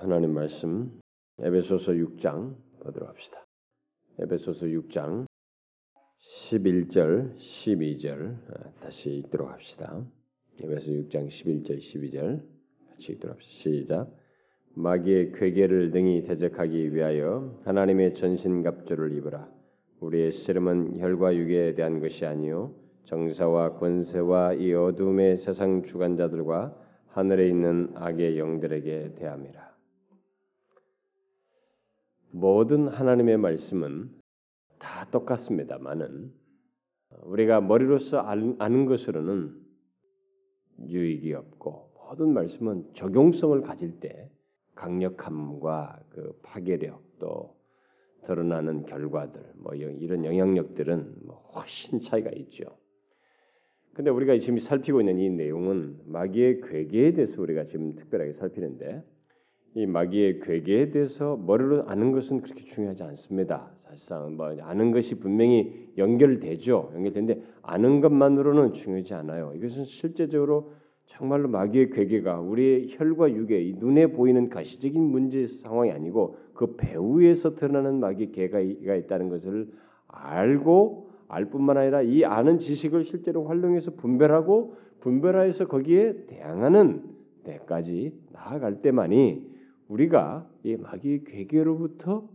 하나님 말씀 에베소서 6장 보도록 합시다. 에베소서 6장 11절 12절 아, 다시 읽도록 합시다. 에베소 6장 11절 12절 같이 읽도록 합시다. 시작. 마귀의 괴계를 능히 대적하기 위하여 하나님의 전신갑주를 입으라. 우리의 씨름은 혈과 육에 대한 것이 아니요 정사와 권세와 이 어둠의 세상 주관자들과 하늘에 있는 악의 영들에게 대함이라. 모든 하나님의 말씀은 다 똑같습니다만은 우리가 머리로서 아는 것으로는 유익이 없고 모든 말씀은 적용성을 가질 때 강력함과 그 파괴력 또 드러나는 결과들 뭐 이런 영향력들은 뭐 훨씬 차이가 있죠. 근데 우리가 지금 살피고 있는 이 내용은 마귀의 괴계에 대해서 우리가 지금 특별하게 살피는데 이 마귀의 괴계에 대해서 머리로 아는 것은 그렇게 중요하지 않습니다. 사실상 뭐 아는 것이 분명히 연결되죠. 연결되는데 아는 것만으로는 중요하지 않아요. 이것은 실제적으로 정말로 마귀의 괴계가 우리의 혈과 육의 눈에 보이는 가시적인 문제 상황이 아니고 그 배후에서 드러나는 마귀의 괴가 있다는 것을 알고 알 뿐만 아니라 이 아는 지식을 실제로 활용해서 분별하고 분별하여서 거기에 대항하는 데까지 나아갈 때만이 우리가 이 마귀의 괴계로부터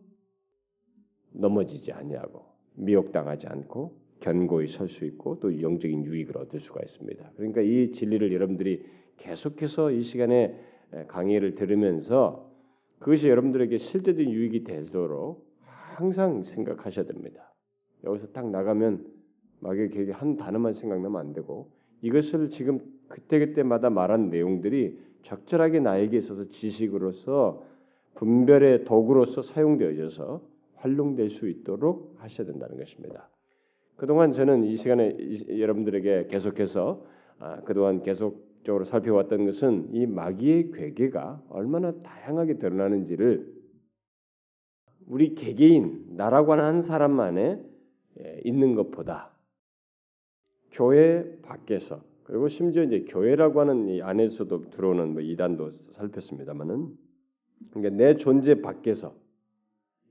넘어지지 아니하고 미혹당하지 않고 견고히 설 수 있고 또 영적인 유익을 얻을 수가 있습니다. 그러니까 이 진리를 여러분들이 계속해서 이 시간에 강의를 들으면서 그것이 여러분들에게 실제적인 유익이 되도록 항상 생각하셔야 됩니다. 여기서 딱 나가면 마귀의 계획 한 단어만 생각나면 안 되고 이것을 지금 그때그때마다 말한 내용들이 적절하게 나에게 있어서 지식으로서 분별의 도구로서 사용되어져서 활용될 수 있도록 하셔야 된다는 것입니다. 그동안 저는 이 시간에 여러분들에게 계속해서 아, 그동안 계속적으로 살펴왔던 것은 이 마귀의 괴계가 얼마나 다양하게 드러나는지를 우리 개개인 나라고 하는 한 사람만에 예, 있는 것보다 교회 밖에서 그리고 심지어 이제 교회라고 하는 이 안에서도 들어오는 뭐 이단도 살폈습니다만은 그러니까 내 존재 밖에서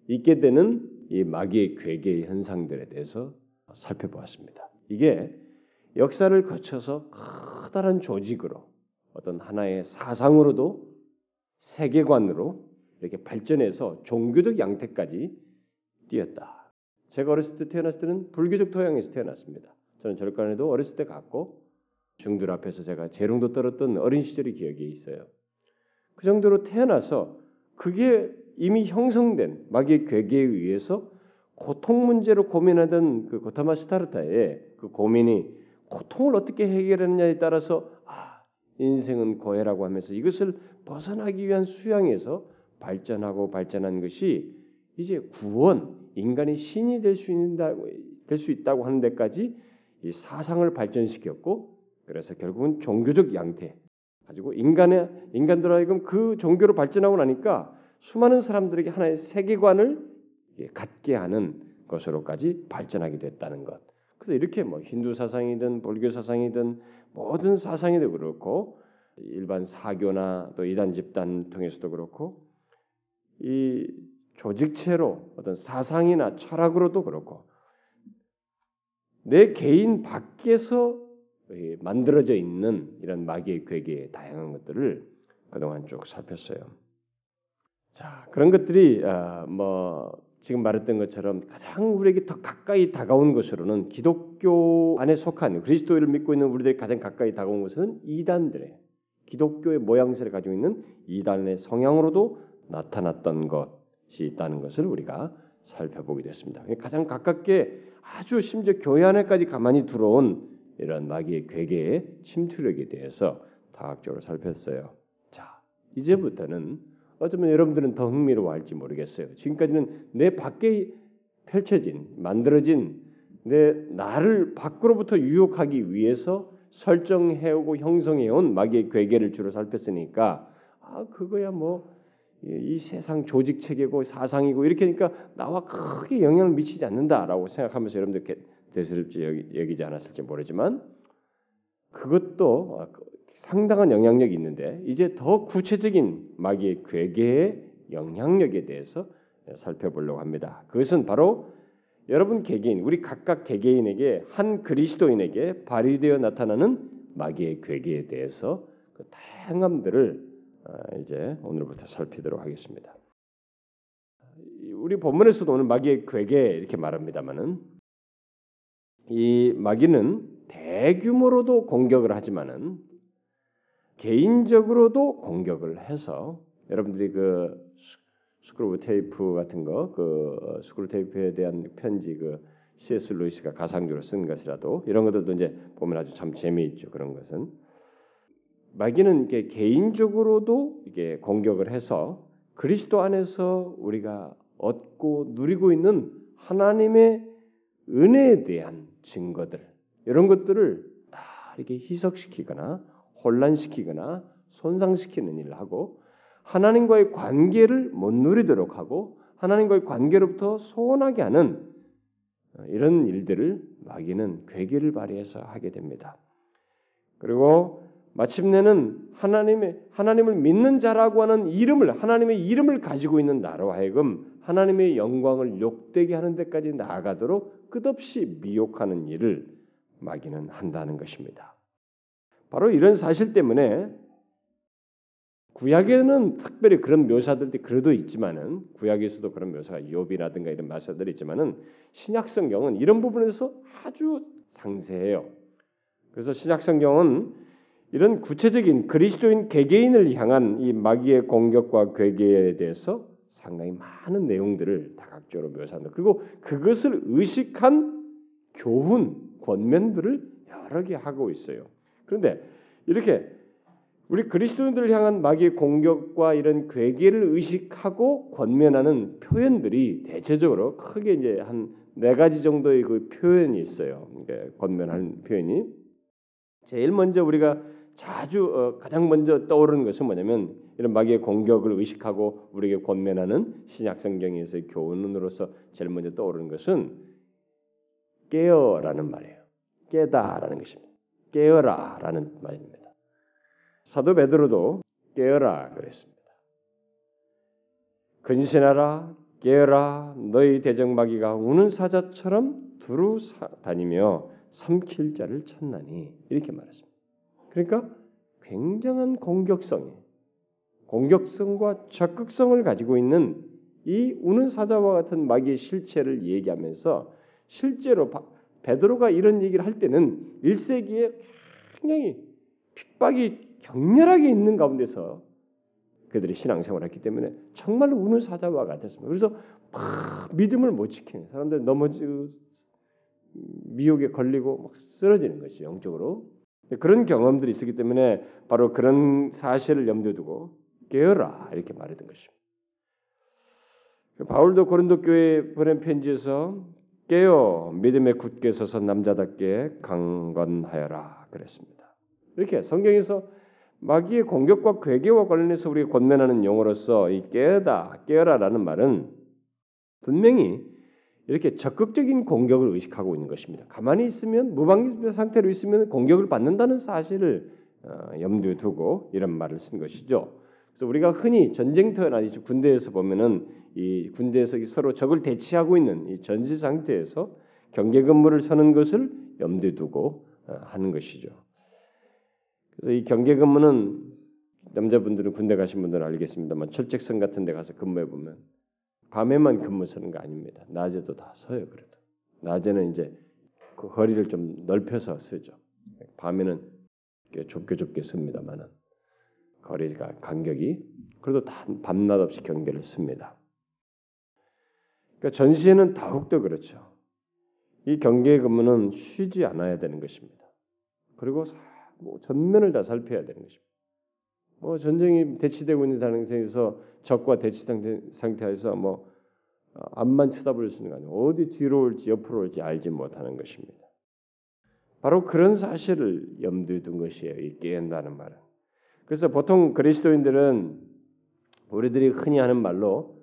있게 되는 이 마귀의 괴계 현상들에 대해서 살펴보았습니다. 이게 역사를 거쳐서 커다란 조직으로 어떤 하나의 사상으로도 세계관으로 이렇게 발전해서 종교적 양태까지 뛰었다. 제가 어렸을 때 태어났을 때는 불교적 토양에서 태어났습니다. 저는 절간에도 어렸을 때 갔고 중들 앞에서 제가 재롱도 떨었던 어린 시절의 기억이 있어요. 그 정도로 태어나서 그게 이미 형성된 마귀의 괴계에 의해서 고통 문제로 고민하던 그 고타마 스타르타의 그 고민이 고통을 어떻게 해결하느냐에 따라서 아 인생은 고해라고 하면서 이것을 벗어나기 위한 수양에서 발전하고 발전한 것이 이제 구원 인간이 신이 될 수 있다 될수 있다고 하는 데까지 이 사상을 발전시켰고 그래서 결국은 종교적 양태 가지고 인간의 인간들 하여금 그 종교로 발전하고 나니까 수많은 사람들에게 하나의 세계관을 갖게 하는 것으로까지 발전하게 됐다는 것. 그래서 이렇게 뭐 힌두 사상이든 불교 사상이든 모든 사상이도 그렇고 일반 사교나 또 이단 집단 통해서도 그렇고 이 조직체로 어떤 사상이나 철학으로도 그렇고 내 개인 밖에서 만들어져 있는 이런 마귀의 괴계의 다양한 것들을 그동안 쭉 살폈어요. 자 그런 것들이 어, 뭐 지금 말했던 것처럼 가장 우리에게 더 가까이 다가온 것으로는 기독교 안에 속한 그리스도를 믿고 있는 우리들이 가장 가까이 다가온 것은 이단들의 기독교의 모양새를 가지고 있는 이단의 성향으로도 나타났던 것이 있다는 것을 우리가 살펴보게 됐습니다. 가장 가깝게 아주 심지어 교회 안에까지 가만히 들어온 이런 마귀의 괴계의 침투력에 대해서 다학적으로 살폈어요. 자, 이제부터는 어쩌면 여러분들은 더 흥미로워할지 모르겠어요. 지금까지는 내 밖에 펼쳐진 만들어진 내 나를 밖으로부터 유혹하기 위해서 설정해오고 형성해온 마귀의 괴계를 주로 살폈으니까 아 그거야 뭐 이 세상 조직 체계고 사상이고 이렇게 하니까 나와 크게 영향을 미치지 않는다라고 생각하면서 여러분들 대수롭지 여기지 않았을지 모르지만 그것도 상당한 영향력이 있는데 이제 더 구체적인 마귀의 괴계의 영향력에 대해서 살펴보려고 합니다. 그것은 바로 여러분 개개인, 우리 각각 개개인에게 한 그리스도인에게 발휘되어 나타나는 마귀의 괴계에 대해서 그 다양함들을 아, 이제 오늘부터 살피도록 하겠습니다. 우리 본문에서도 오늘 마귀의 궤계 이렇게 말합니다만은 이 마귀는 대규모로도 공격을 하지만은 개인적으로도 공격을 해서 여러분들이 그 스크루테이프 같은 거, 그 스크루테이프에 대한 편지 그 C.S. 루이스가 가상적으로 쓴 것이라도 이런 것들도 이제 보면 아주 참 재미있죠. 그런 것은 마귀는 이게 개인적으로도 이게 공격을 해서 그리스도 안에서 우리가 얻고 누리고 있는 하나님의 은혜에 대한 증거들 이런 것들을 다 이렇게 희석시키거나 혼란시키거나 손상시키는 일을 하고 하나님과의 관계를 못 누리도록 하고 하나님과의 관계로부터 소원하게 하는 이런 일들을 마귀는 괴계를 발휘해서 하게 됩니다. 그리고 마침내는 하나님의 하나님을 믿는 자라고 하는 이름을 하나님의 이름을 가지고 있는 나로 하여금 하나님의 영광을 욕되게 하는 데까지 나아가도록 끝없이 미혹하는 일을 마귀는 한다는 것입니다. 바로 이런 사실 때문에 구약에는 특별히 그런 묘사들이 그래도 있지만은 구약에서도 그런 묘사가 욥이라든가 이런 묘사들이 있지만은 신약 성경은 이런 부분에서 아주 상세해요. 그래서 신약 성경은 이런 구체적인 그리스도인 개개인을 향한 이 마귀의 공격과 괴계에 대해서 상당히 많은 내용들을 다각적으로 묘사한다. 그리고 그것을 의식한 교훈, 권면들을 여러 개 하고 있어요. 그런데 이렇게 우리 그리스도인들을 향한 마귀의 공격과 이런 괴계를 의식하고 권면하는 표현들이 대체적으로 크게 이제 한 네 가지 정도의 그 표현이 있어요. 그러니까 권면하는 표현이 제일 먼저 우리가 자주 어, 가장 먼저 떠오르는 것은 뭐냐면 이런 마귀의 공격을 의식하고 우리에게 권면하는 신약 성경에서의 교훈으로서 제일 먼저 떠오르는 것은 깨어라는 말이에요. 깨다라는 것입니다. 깨어라라는 말입니다. 사도 베드로도 깨어라 그랬습니다. 근신하라 깨어라 너희 대적마귀가 우는 사자처럼 두루 다니며 삼킬 자를 찾나니 이렇게 말했습니다. 그러니까 굉장한 공격성이 공격성과 적극성을 가지고 있는 이 우는 사자와 같은 마귀의 실체를 얘기하면서 실제로 베드로가 이런 얘기를 할 때는 1세기에 굉장히 핍박이 격렬하게 있는 가운데서 그들이 신앙생활을 했기 때문에 정말로 우는 사자와 같았습니다. 그래서 막 믿음을 못 지키는 사람들 넘어지고 미혹에 걸리고 막 쓰러지는 것이 영적으로 그런 경험들이 있었기 때문에 바로 그런 사실을 염두에 두고 깨어라 이렇게 말했던 것입니다. 바울도 고린도 교회 보낸 편지에서 깨어 믿음에 굳게 서서 남자답게 강건하여라 그랬습니다. 이렇게 성경에서 마귀의 공격과 괴계와 관련해서 우리가 권면하는 용어로서 이 깨어다 깨어라라는 말은 분명히 이렇게 적극적인 공격을 의식하고 있는 것입니다. 가만히 있으면 무방비 상태로 있으면 공격을 받는다는 사실을 어, 염두에 두고 이런 말을 쓴 것이죠. 그래서 우리가 흔히 전쟁터나 군대에서 보면은 이 군대에서 서로 적을 대치하고 있는 이 전시 상태에서 경계 근무를 서는 것을 염두에 두고 어, 하는 것이죠. 그래서 이 경계 근무는 남자분들은 군대 가신 분들은 알겠습니다만 철책선 같은 데 가서 근무해 보면 밤에만 근무 서는 거 아닙니다. 낮에도 다 서요. 그래도 낮에는 이제 그 거리를 좀 넓혀서 쓰죠. 밤에는 좁게 좁게 씁니다만은 거리가 간격이 그래도 다 밤낮 없이 경계를 씁니다. 그러니까 전시에는 더욱더 그렇죠. 이 경계 근무는 쉬지 않아야 되는 것입니다. 그리고 뭐 전면을 다 살펴야 되는 것입니다. 뭐 전쟁이 대치되고 있는 상황에서 적과 대치 상태에서 뭐 어, 앞만 쳐다볼 수 있는 거 아니에요. 어디 뒤로 올지 옆으로 올지 알지 못하는 것입니다. 바로 그런 사실을 염두에 둔 것이에요. 이 깨한다는 말은. 그래서 보통 그리스도인들은 우리들이 흔히 하는 말로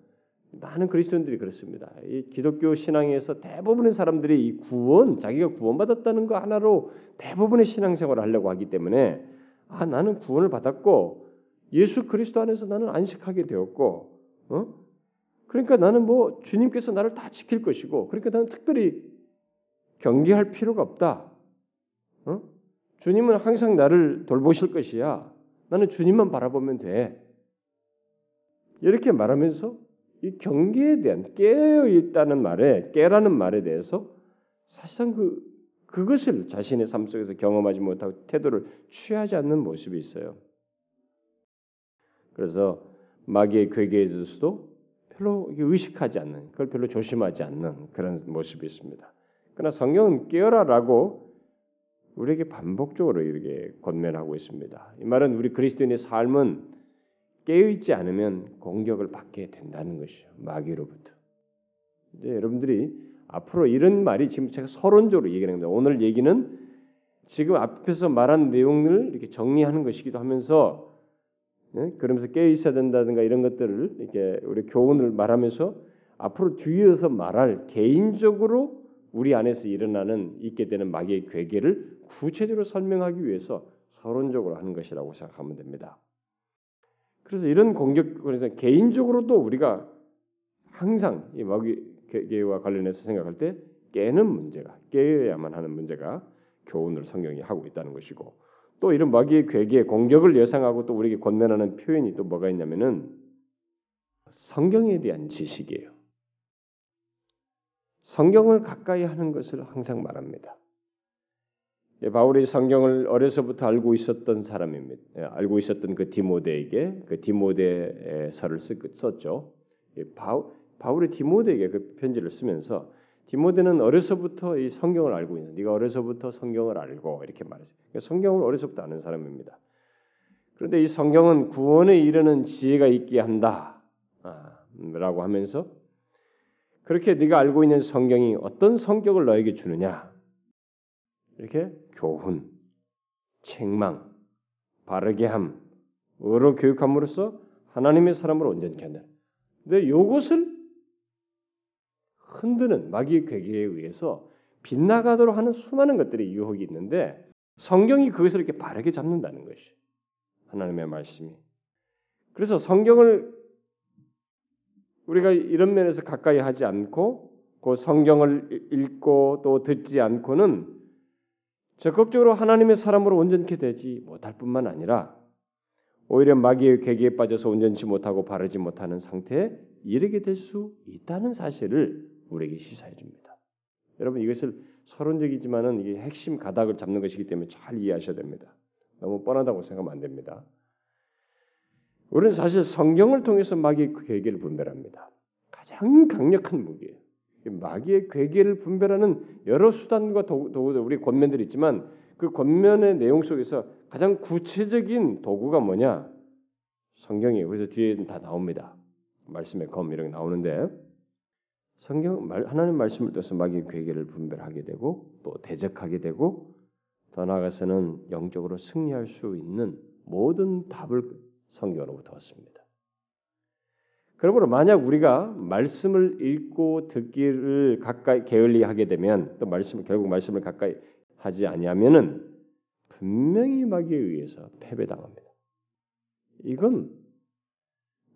많은 그리스도인들이 그렇습니다. 이 기독교 신앙에서 대부분의 사람들이 이 구원, 자기가 구원받았다는 거 하나로 대부분의 신앙생활을 하려고 하기 때문에 아 나는 구원을 받았고 예수 그리스도 안에서 나는 안식하게 되었고, 어? 그러니까 나는 뭐 주님께서 나를 다 지킬 것이고, 그러니까 나는 특별히 경계할 필요가 없다. 어? 주님은 항상 나를 돌보실 것이야. 나는 주님만 바라보면 돼. 이렇게 말하면서 이 경계에 대한 깨어 있다는 말에 깨라는 말에 대해서 사실상 그 그것을 자신의 삶 속에서 경험하지 못하고 태도를 취하지 않는 모습이 있어요. 그래서 마귀의 괴계에 대해서도 별로 의식하지 않는, 그걸 별로 조심하지 않는 그런 모습이 있습니다. 그러나 성경은 깨어라라고 우리에게 반복적으로 이렇게 권면하고 있습니다. 이 말은 우리 그리스도인의 삶은 깨어 있지 않으면 공격을 받게 된다는 것이죠. 마귀로부터. 이제 여러분들이 앞으로 이런 말이 지금 제가 서론적으로 얘기하는 겁니다. 오늘 얘기는 지금 앞에서 말한 내용을 이렇게 정리하는 것이기도 하면서 네? 그러면서 깨어 있어야 된다든가 이런 것들을 이렇게 우리 교훈을 말하면서 앞으로 뒤에서 말할 개인적으로 우리 안에서 일어나는 있게 되는 마귀의 괴계를 구체적으로 설명하기 위해서 서론적으로 하는 것이라고 생각하면 됩니다. 그래서 이런 공격 그래서 개인적으로도 우리가 항상 이 마귀 괴계와 관련해서 생각할 때 깨는 문제가 깨어야만 하는 문제가 교훈을 성경이 하고 있다는 것이고 또 이런 마귀의 괴계 공격을 예상하고 또 우리에게 권면하는 표현이 또 뭐가 있냐면은 성경에 대한 지식이에요. 성경을 가까이 하는 것을 항상 말합니다. 예, 바울이 성경을 어려서부터 알고 있었던 사람입니다. 예, 알고 있었던 그 디모데에게 그 디모데서를 썼죠. 예, 바울 이 디모데에게 그 편지를 쓰면서 디모데는 어려서부터 이 성경을 알고 있는. 네가 어려서부터 성경을 알고 이렇게 말했어요. 그러니까 성경을 어려서부터 아는 사람입니다. 그런데 이 성경은 구원에 이르는 지혜가 있게 한다. 아, 하면서 그렇게 네가 알고 있는 성경이 어떤 성격을 너에게 주느냐? 이렇게 교훈, 책망, 바르게 함, 의로 교육함으로써 하나님의 사람으로 온전케 한다. 근데 이것을 흔드는 마귀의 괴계에 의해서 빗나가도록 하는 수많은 것들이 유혹이 있는데 성경이 그것을 이렇게 바르게 잡는다는 것이 하나님의 말씀이. 그래서 성경을 우리가 이런 면에서 가까이 하지 않고 그 성경을 읽고 또 듣지 않고는 적극적으로 하나님의 사람으로 온전케 되지 못할 뿐만 아니라 오히려 마귀의 괴계에 빠져서 온전치 못하고 바르지 못하는 상태에 이르게 될 수 있다는 사실을 우리에게 시사해 줍니다. 여러분 이것을 서론적이지만은 이게 핵심 가닥을 잡는 것이기 때문에 잘 이해하셔야 됩니다. 너무 뻔하다고 생각하면 안 됩니다. 우리는 사실 성경을 통해서 마귀의 괴계를 분별합니다. 가장 강력한 무기예요. 마귀의 괴계를 분별하는 여러 수단과 도구들 우리 권면들이 있지만 그 권면의 내용 속에서 가장 구체적인 도구가 뭐냐? 성경이에요. 그래서 뒤에 다 나옵니다. 말씀의 검 이런 게 나오는데 성경 하나님 말씀을 통해서 마귀의 괴계를 분별하게 되고 또 대적하게 되고 더 나아가서는 영적으로 승리할 수 있는 모든 답을 성경으로부터 얻습니다. 그러므로 만약 우리가 말씀을 읽고 듣기를 가까이 게을리 하게 되면 또 말씀을 결국 말씀을 가까이 하지 아니하면은 분명히 마귀에 의해서 패배당합니다. 이건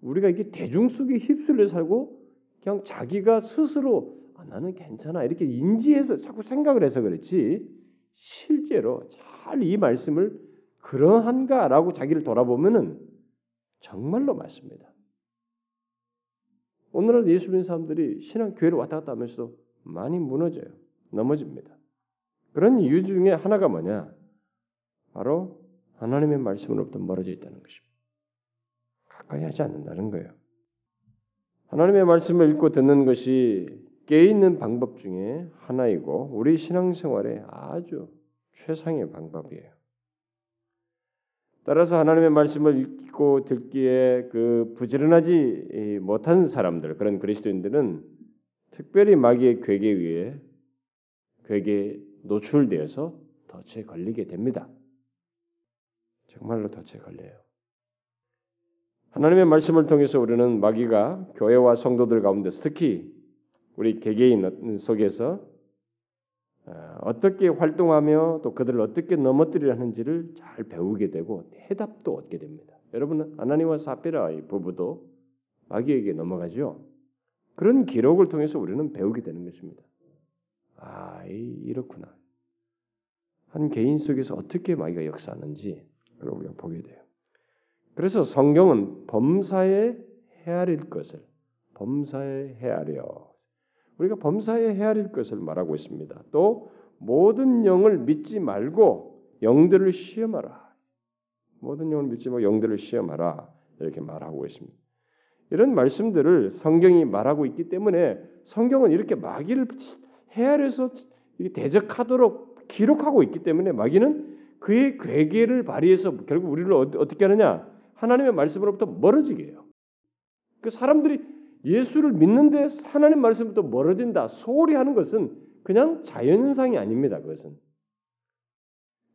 우리가 이게 대중 속에 휩쓸려 살고 그냥 자기가 스스로 아, 나는 괜찮아 이렇게 인지해서 자꾸 생각을 해서 그렇지 실제로 잘 이 말씀을 그러한가라고 자기를 돌아보면은 정말로 맞습니다. 오늘날 예수 믿는 사람들이 신앙 교회를 왔다 갔다 하면서도 많이 무너져요. 넘어집니다. 그런 이유 중에 하나가 뭐냐? 바로 하나님의 말씀으로부터 멀어져 있다는 것입니다. 가까이 하지 않는다는 거예요. 하나님의 말씀을 읽고 듣는 것이 깨있는 방법 중에 하나이고 우리 신앙생활에 아주 최상의 방법이에요. 따라서 하나님의 말씀을 읽고 듣기에 그 부지런하지 못한 사람들 그런 그리스도인들은 특별히 마귀의 괴계에 의해 괴계에 노출되어서 덫에 걸리게 됩니다. 정말로 덫에 걸려요. 하나님의 말씀을 통해서 우리는 마귀가 교회와 성도들 가운데 특히 우리 개개인 속에서 어, 어떻게 활동하며 또 그들을 어떻게 넘어뜨리려 하는지를 잘 배우게 되고 해답도 얻게 됩니다. 여러분은 아나니와 사피라의 부부도 마귀에게 넘어가죠. 그런 기록을 통해서 우리는 배우게 되는 것입니다. 아, 이렇구나. 한 개인 속에서 어떻게 마귀가 역사하는지 그걸 우리가 보게 돼요. 그래서 성경은 범사에 헤아릴 것을 범사에 헤아려 우리가 범사에 헤아릴 것을 말하고 있습니다. 또 모든 영을 믿지 말고 영들을 시험하라. 모든 영을 믿지 말고 영들을 시험하라. 이렇게 말하고 있습니다. 이런 말씀들을 성경이 말하고 있기 때문에 성경은 이렇게 마귀를 헤아려서 대적하도록 기록하고 있기 때문에 마귀는 그의 괴계를 발휘해서 결국 우리를 어떻게 하느냐? 하나님의 말씀으로부터 멀어지게 해요. 그 사람들이 예수를 믿는데 하나님 말씀부터 멀어진다 소홀히 하는 것은 그냥 자연현상이 아닙니다. 그것은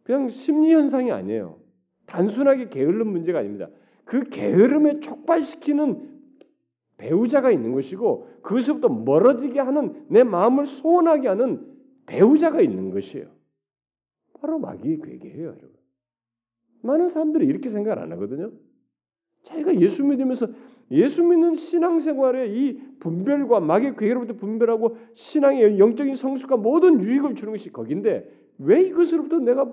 그냥 심리 현상이 아니에요. 단순하게 게으른 문제가 아닙니다. 그 게으름에 촉발시키는 배우자가 있는 것이고 그것부터 멀어지게 하는 내 마음을 소원하게 하는 배우자가 있는 것이에요. 바로 마귀의 괴계예요, 여러분. 많은 사람들이 이렇게 생각을 안 하거든요. 자기가 예수 믿으면서 예수 믿는 신앙생활에 이 분별과 마귀의 괴계로부터 분별하고 신앙의 영적인 성숙과 모든 유익을 주는 것이 거긴데 왜 이것으로부터 내가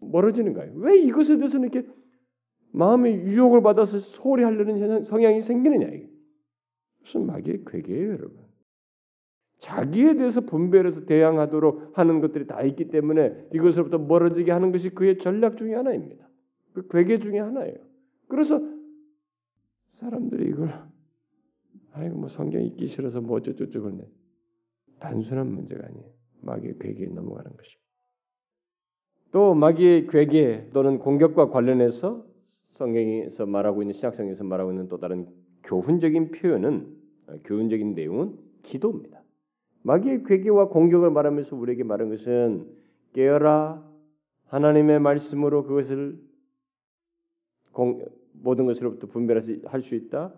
멀어지는가요? 왜 이것에 대해서는 이렇게 마음의 유혹을 받아서 소홀히 하려는 성향이 생기느냐 이게. 무슨 마귀의 괴계예요, 여러분. 자기에 대해서 분별해서 대항하도록 하는 것들이 다 있기 때문에 이것으로부터 멀어지게 하는 것이 그의 전략 중의 하나입니다. 그 괴계 중의 하나예요. 그래서 사람들이 이걸 아이고 뭐 성경 읽기 싫어서 뭐 어쩌고저쩌고 네 단순한 문제가 아니에요. 마귀의 괴계에 넘어가는 것입니다. 또 마귀의 괴계 또는 공격과 관련해서 성경에서 말하고 있는 신약성에서 말하고 있는 또 다른 교훈적인 표현은 교훈적인 내용은 기도입니다. 마귀의 괴계와 공격을 말하면서 우리에게 말한 것은 깨어라 하나님의 말씀으로 그것을 공, 모든 것으로부터 분별할 수 있다.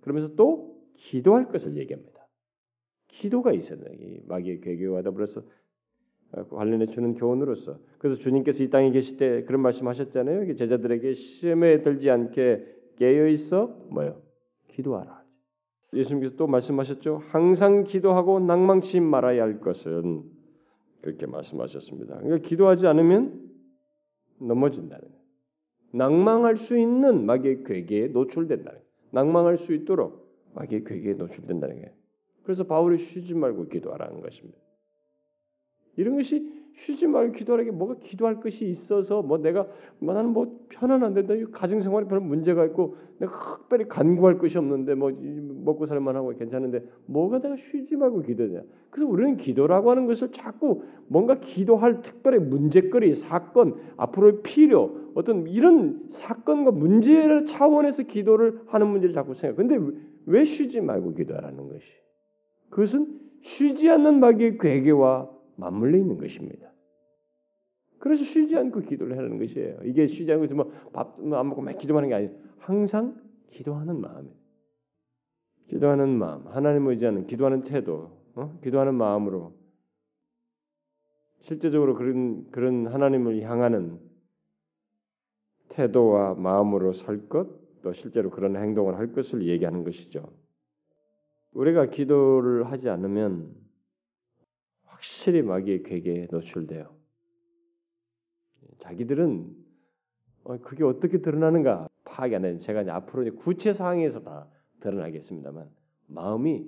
그러면서 또 기도할 것을 얘기합니다. 기도가 돼. 마귀의 괴계와 더불어서 어, 관련해 주는 교훈으로서 그래서 주님께서 이 땅에 계실 때 그런 말씀하셨잖아요. 제자들에게 시험에 들지 않게 깨어 있어 뭐요? 기도하라. 예수님께서 또 말씀하셨죠. 항상 기도하고 낭망치 말아야 할 것은 그렇게 말씀하셨습니다. 그러니까 기도하지 않으면 넘어진다는. 낭망할 수 있는 마귀의 괴계에 노출된다는 거예요. 낭망할 수 있도록 마귀의 괴계에 노출된다는 거예요. 그래서 바울이 쉬지 말고 기도하라는 것입니다. 이런 것이 쉬지 말고 기도하는 게 뭐가 기도할 것이 있어서 뭐 내가 뭐 나는 뭐 편안한데 나 가정 생활에 별 문제가 있고 내가 특별히 간구할 것이 없는데 뭐 먹고 살만 하고 괜찮은데 뭐가 내가 쉬지 말고 기도냐? 그래서 우리는 기도라고 하는 것을 자꾸 뭔가 기도할 특별히 문제거리, 사건, 앞으로의 필요, 어떤 이런 사건과 문제를 차원에서 기도를 하는 문제를 자꾸 생각. 근데 왜 쉬지 말고 기도하라는 것이? 그것은 쉬지 않는 마귀의 괴계와 맞물려 있는 것입니다. 그래서 쉬지 않고 기도를 하는 것이에요. 이게 쉬지 않고 뭐밥안 뭐 먹고 막 기도하는 게 아니에요. 항상 기도하는 마음이에요. 기도하는 마음, 하나님을 의지하는 기도하는 태도, 어? 기도하는 마음으로 실제적으로 그런 그런 하나님을 향하는 태도와 마음으로 살 것, 또 실제로 그런 행동을 할 것을 얘기하는 것이죠. 우리가 기도를 하지 않으면 확실히 마귀의 괴계에 노출돼요. 자기들은 어, 그게 어떻게 드러나는가 파악이 안 되는 제가 이제 앞으로 구체 사항에서 다 드러나겠습니다만 마음이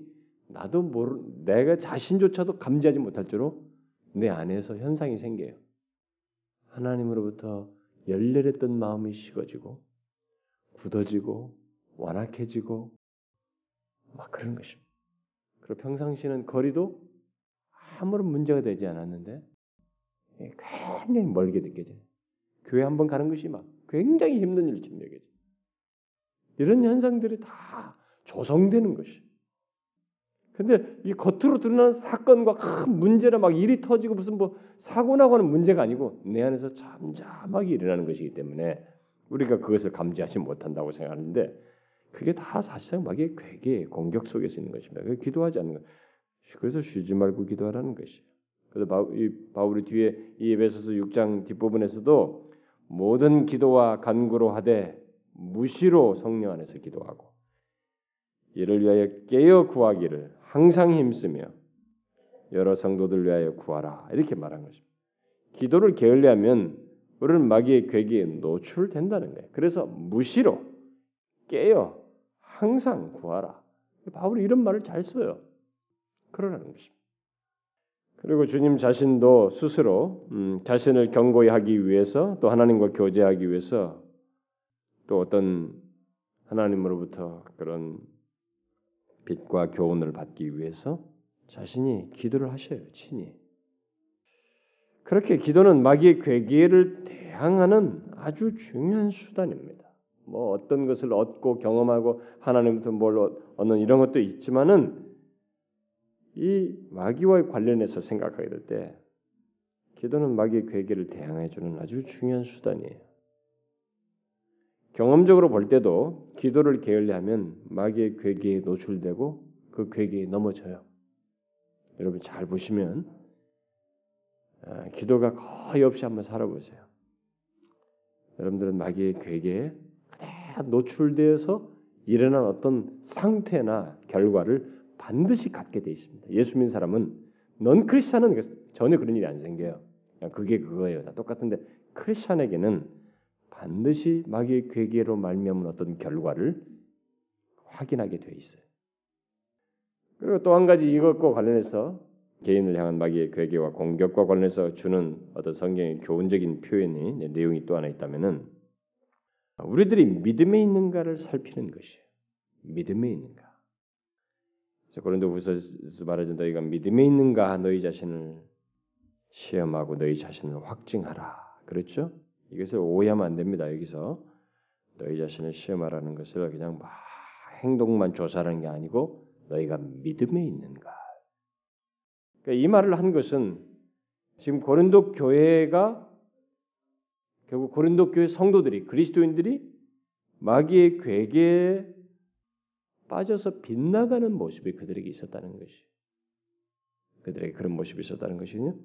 나도 모르 내가 자신조차도 감지하지 못할 줄로 내 안에서 현상이 생겨요. 하나님으로부터 열렬했던 마음이 식어지고 굳어지고 완악해지고 막 그런 것입니다. 그리고 평상시는 거리도 아무런 문제가 되지 않았는데 예, 굉장히 멀게 느껴져요. 교회 한 번 가는 것이 막 굉장히 힘든 일처럼 여겨져. 이런 현상들이 다 조성되는 것이. 근데 이 겉으로 드러나는 사건과 큰 문제나 막 일이 터지고 무슨 뭐 사고 나고 하는 문제가 아니고 내 안에서 잠잠하게 일어나는 것이기 때문에 우리가 그것을 감지하지 못한다고 생각하는데 그게 다 사실상 마귀의 괴계 공격 속에서 있는 것입니다. 그 기도하지 않는 것. 그래서 쉬지 말고 기도하라는 것이. 그래서 바울이 뒤에 이 에베소서 6장 뒷부분에서도 모든 기도와 간구로 하되 무시로 성령 안에서 기도하고 이를 위하여 깨어 구하기를 항상 힘쓰며 여러 성도들 위하여 구하라 이렇게 말한 것입니다. 기도를 게을리하면 우리는 마귀의 괴기에 노출된다는 거예요. 그래서 무시로 깨어 항상 구하라. 바울이 이런 말을 잘 써요. 그러라는 것입니다. 그리고 주님 자신도 스스로 음, 자신을 경고히 하기 위해서 또 하나님과 교제하기 위해서 또 어떤 하나님으로부터 그런 빛과 교훈을 받기 위해서 자신이 기도를 하셔요, 친히. 그렇게 기도는 마귀의 괴기를 대항하는 아주 중요한 수단입니다. 뭐 어떤 것을 얻고 경험하고 하나님부터 뭘 얻는 이런 것도 있지만은 이 마귀와 관련해서 생각하게 될 때 기도는 마귀의 괴계를 대항해 주는 아주 중요한 수단이에요. 경험적으로 볼 때도 기도를 게을리하면 마귀의 괴계에 노출되고 그 괴계에 넘어져요. 여러분 잘 보시면 아, 기도가 거의 없이 한번 살아보세요. 여러분들은 마귀의 괴계에 그대로 노출되어서 일어난 어떤 상태나 결과를 반드시 갖게 돼 있습니다. 예수 믿는 사람은 넌 크리스천은 전혀 그런 일이 안 생겨요. 그게 그거예요. 다 똑같은데 크리스천에게는 반드시 마귀의 괴계로 말미암은 어떤 결과를 확인하게 돼 있어요. 그리고 또 한 가지 이것과 관련해서 개인을 향한 마귀의 괴계와 공격과 관련해서 주는 어떤 성경의 교훈적인 표현이 내용이 또 하나 있다면은 우리들이 믿음에 있는가를 살피는 것이에요. 믿음에 있는가. 고린도후서에서 말하는 너희가 믿음에 있는가 너희 자신을 시험하고 너희 자신을 확증하라. 그렇죠? 이것을 오해하면 안 됩니다. 여기서 너희 자신을 시험하라는 것을 그냥 막 행동만 조사하는 게 아니고 너희가 믿음에 있는가. 그러니까 이 말을 한 것은 지금 고린도 교회가 결국 고린도 교회 성도들이 그리스도인들이 마귀의 괴계에 빠져서 빗나가는 모습이 그들에게 있었다는 것이 그들에게 그런 모습이 있었다는 것이요.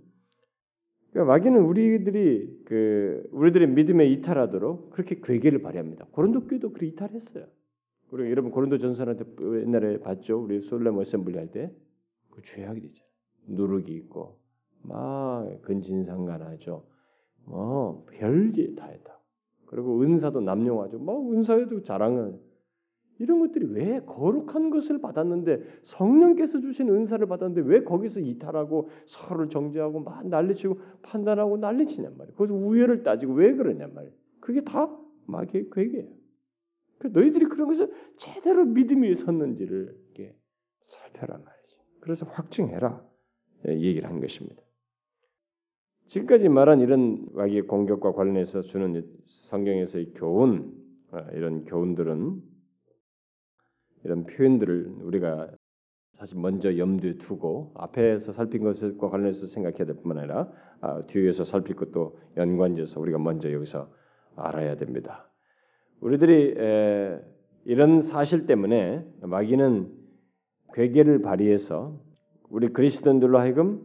그러니까 마귀는 우리들이 그 우리들의 믿음에 이탈하도록 그렇게 궤계를 발휘합니다. 고린도 교회도 그렇게 이탈했어요. 우리 여러분 고린도전서 할 때 옛날에 봤죠. 우리 solemn assembly 할 때 그 죄악이 있잖아요. 누룩이 있고 막 근친상간하죠. 뭐 별짓 다 했다. 그리고 은사도 남용하죠. 뭐 은사에도 자랑을 이런 것들이 왜 거룩한 것을 받았는데 성령께서 주신 은사를 받았는데 왜 거기서 이탈하고 서로를 정죄하고 막 난리치고 판단하고 난리치냔 말이에요. 거기서 우열을 따지고 왜 그러냔 말이에요. 그게 다 마귀의. 그 너희들이 그런 것을 제대로 믿음 위에 섰는지를 이렇게 살펴라 말이지. 그래서 확증해라 예, 얘기를 한 것입니다. 지금까지 말한 이런 마귀의 공격과 관련해서 주는 성경에서의 교훈 아, 이런 교훈들은 이런 표현들을 우리가 사실 먼저 염두에 두고 앞에서 살핀 것과 관련해서 생각해야 될 뿐만 아니라 아, 뒤에서 살필 것도 연관지어서 우리가 먼저 여기서 알아야 됩니다. 우리들이 에, 이런 사실 때문에 마귀는 괴계를 발휘해서 우리 그리스도인들로 하여금